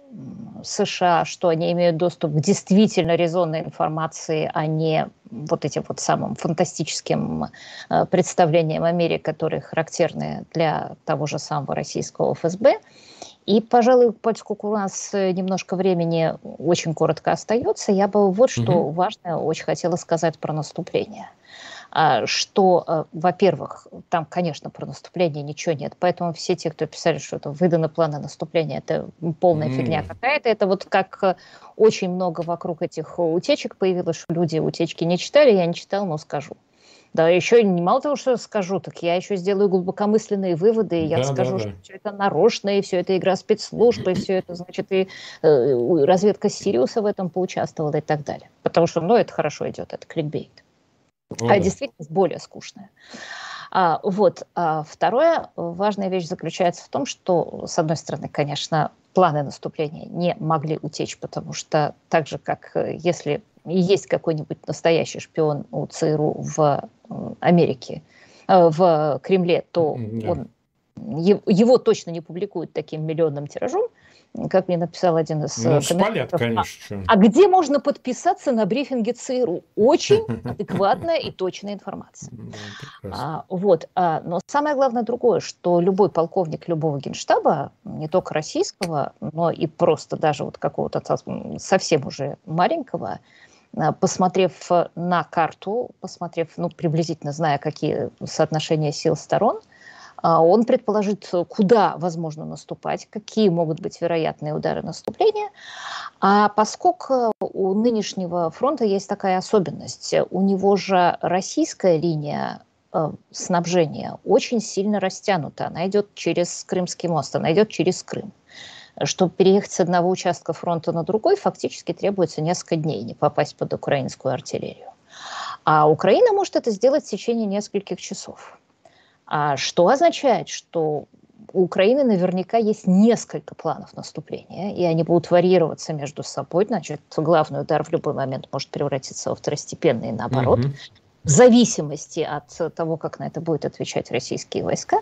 США, что они имеют доступ к действительно резонной информации, а не вот этим вот самым фантастическим э, представлениям о мире, которые характерны для того же самого российского ФСБ. И, пожалуй, поскольку у нас немножко времени очень коротко остается, я бы вот что угу. важное очень хотела сказать про наступление. А, что, э, во-первых, там, конечно, про наступление ничего нет, поэтому все те, кто писали, что это выданы планы наступления, это полная mm. фигня какая-то. Это вот как э, очень много вокруг этих утечек появилось, что люди утечки не читали, я не читал, но скажу. Да, еще не мало того, что скажу, так я еще сделаю глубокомысленные выводы, и я да, скажу, да, да. что все это нарочно, и все это игра спецслужб, и все это, значит, и э, разведка Сириуса в этом поучаствовала и так далее. Потому что, ну, это хорошо идет, это кликбейт. Ну, а действительность более скучная. А, вот. А второе, важная вещь заключается в том, что, с одной стороны, конечно, планы наступления не могли утечь, потому что так же, как э, если есть какой-нибудь настоящий шпион у ЦРУ в Америке, э, в Кремле, то он, его точно не публикуют таким миллионным тиражом, как мне написал один из ну, спалят, конечно. А, а где можно подписаться на брифинге ЦРУ? Очень адекватная и точная информация. а, вот. А, но самое главное другое, что любой полковник любого генштаба, не только российского, но и просто даже вот какого-то совсем уже маленького, посмотрев на карту, посмотрев, ну, приблизительно зная, какие соотношения сил сторон, он предположит, куда возможно наступать, какие могут быть вероятные удары наступления. А поскольку у нынешнего фронта есть такая особенность, у него же российская линия Э, снабжения очень сильно растянута. Она идет через Крымский мост, она идет через Крым. Чтобы переехать с одного участка фронта на другой, фактически требуется несколько дней, не попасть под украинскую артиллерию. А Украина может это сделать в течение нескольких часов. А что означает, что у Украины наверняка есть несколько планов наступления, и они будут варьироваться между собой. Значит, главный удар в любой момент может превратиться во второстепенный, наоборот. Угу в зависимости от того, как на это будут отвечать российские войска.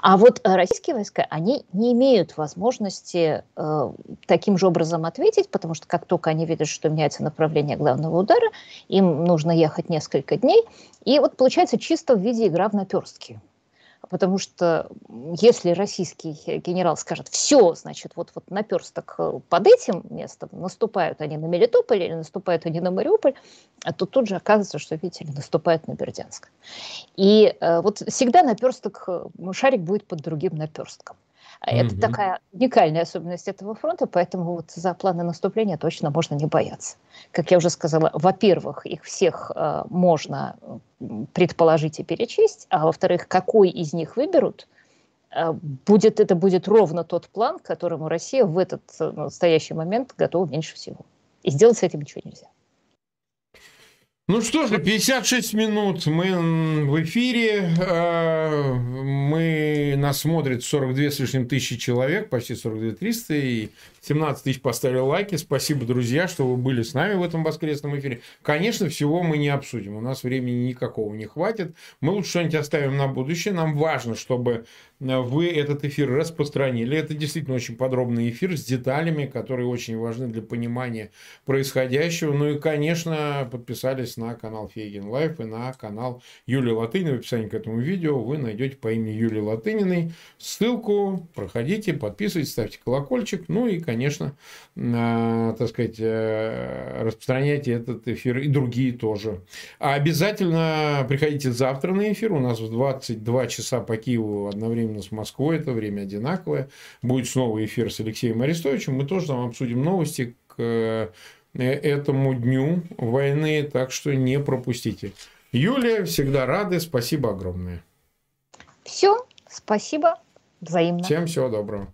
А вот российские войска, они не имеют возможности э, таким же образом ответить, потому что как только они видят, что меняется направление главного удара, им нужно ехать несколько дней. И вот получается чисто в виде игра в наперстки потому что если российский генерал скажет, все, значит, вот, вот наперсток э, под этим местом, наступают они на Мелитополь или наступают они на Мариуполь, а то тут же оказывается, что, видите ли, наступают на Бердянск. И э, вот всегда наперсток, э, шарик будет под другим наперстком. Это угу. такая уникальная особенность этого фронта, поэтому вот за планы наступления точно можно не бояться. Как я уже сказала, во-первых, их всех э, можно предположить и перечесть, а во-вторых, какой из них выберут, э, будет, это будет ровно тот план, к которому Россия в этот э, настоящий момент готова меньше всего. И сделать с этим ничего нельзя. Ну что же, 56 минут мы в эфире. Э, мы, нас смотрит 42 с лишним тысячи человек, почти 42 300, и 17 тысяч поставили лайки. Спасибо, друзья, что вы были с нами в этом воскресном эфире. Конечно, всего мы не обсудим. У нас времени никакого не хватит. Мы лучше что-нибудь оставим на будущее. Нам важно, чтобы вы этот эфир распространили. Это действительно очень подробный эфир с деталями, которые очень важны для понимания происходящего. Ну и, конечно, подписались на канал Фейгин Live и на канал Юлии Латыниной. В описании к этому видео вы найдете по имени Юлии Латыниной ссылку. Проходите, подписывайтесь, ставьте колокольчик. Ну и, конечно, э, так сказать, э, распространяйте этот эфир и другие тоже. А обязательно приходите завтра на эфир. У нас в 22 часа по Киеву одновременно одновременно с Москвой, это время одинаковое. Будет снова эфир с Алексеем Арестовичем. Мы тоже там обсудим новости к э, этому дню войны, так что не пропустите. Юлия, всегда рады. Спасибо огромное. Все, спасибо. Взаимно. Всем всего доброго.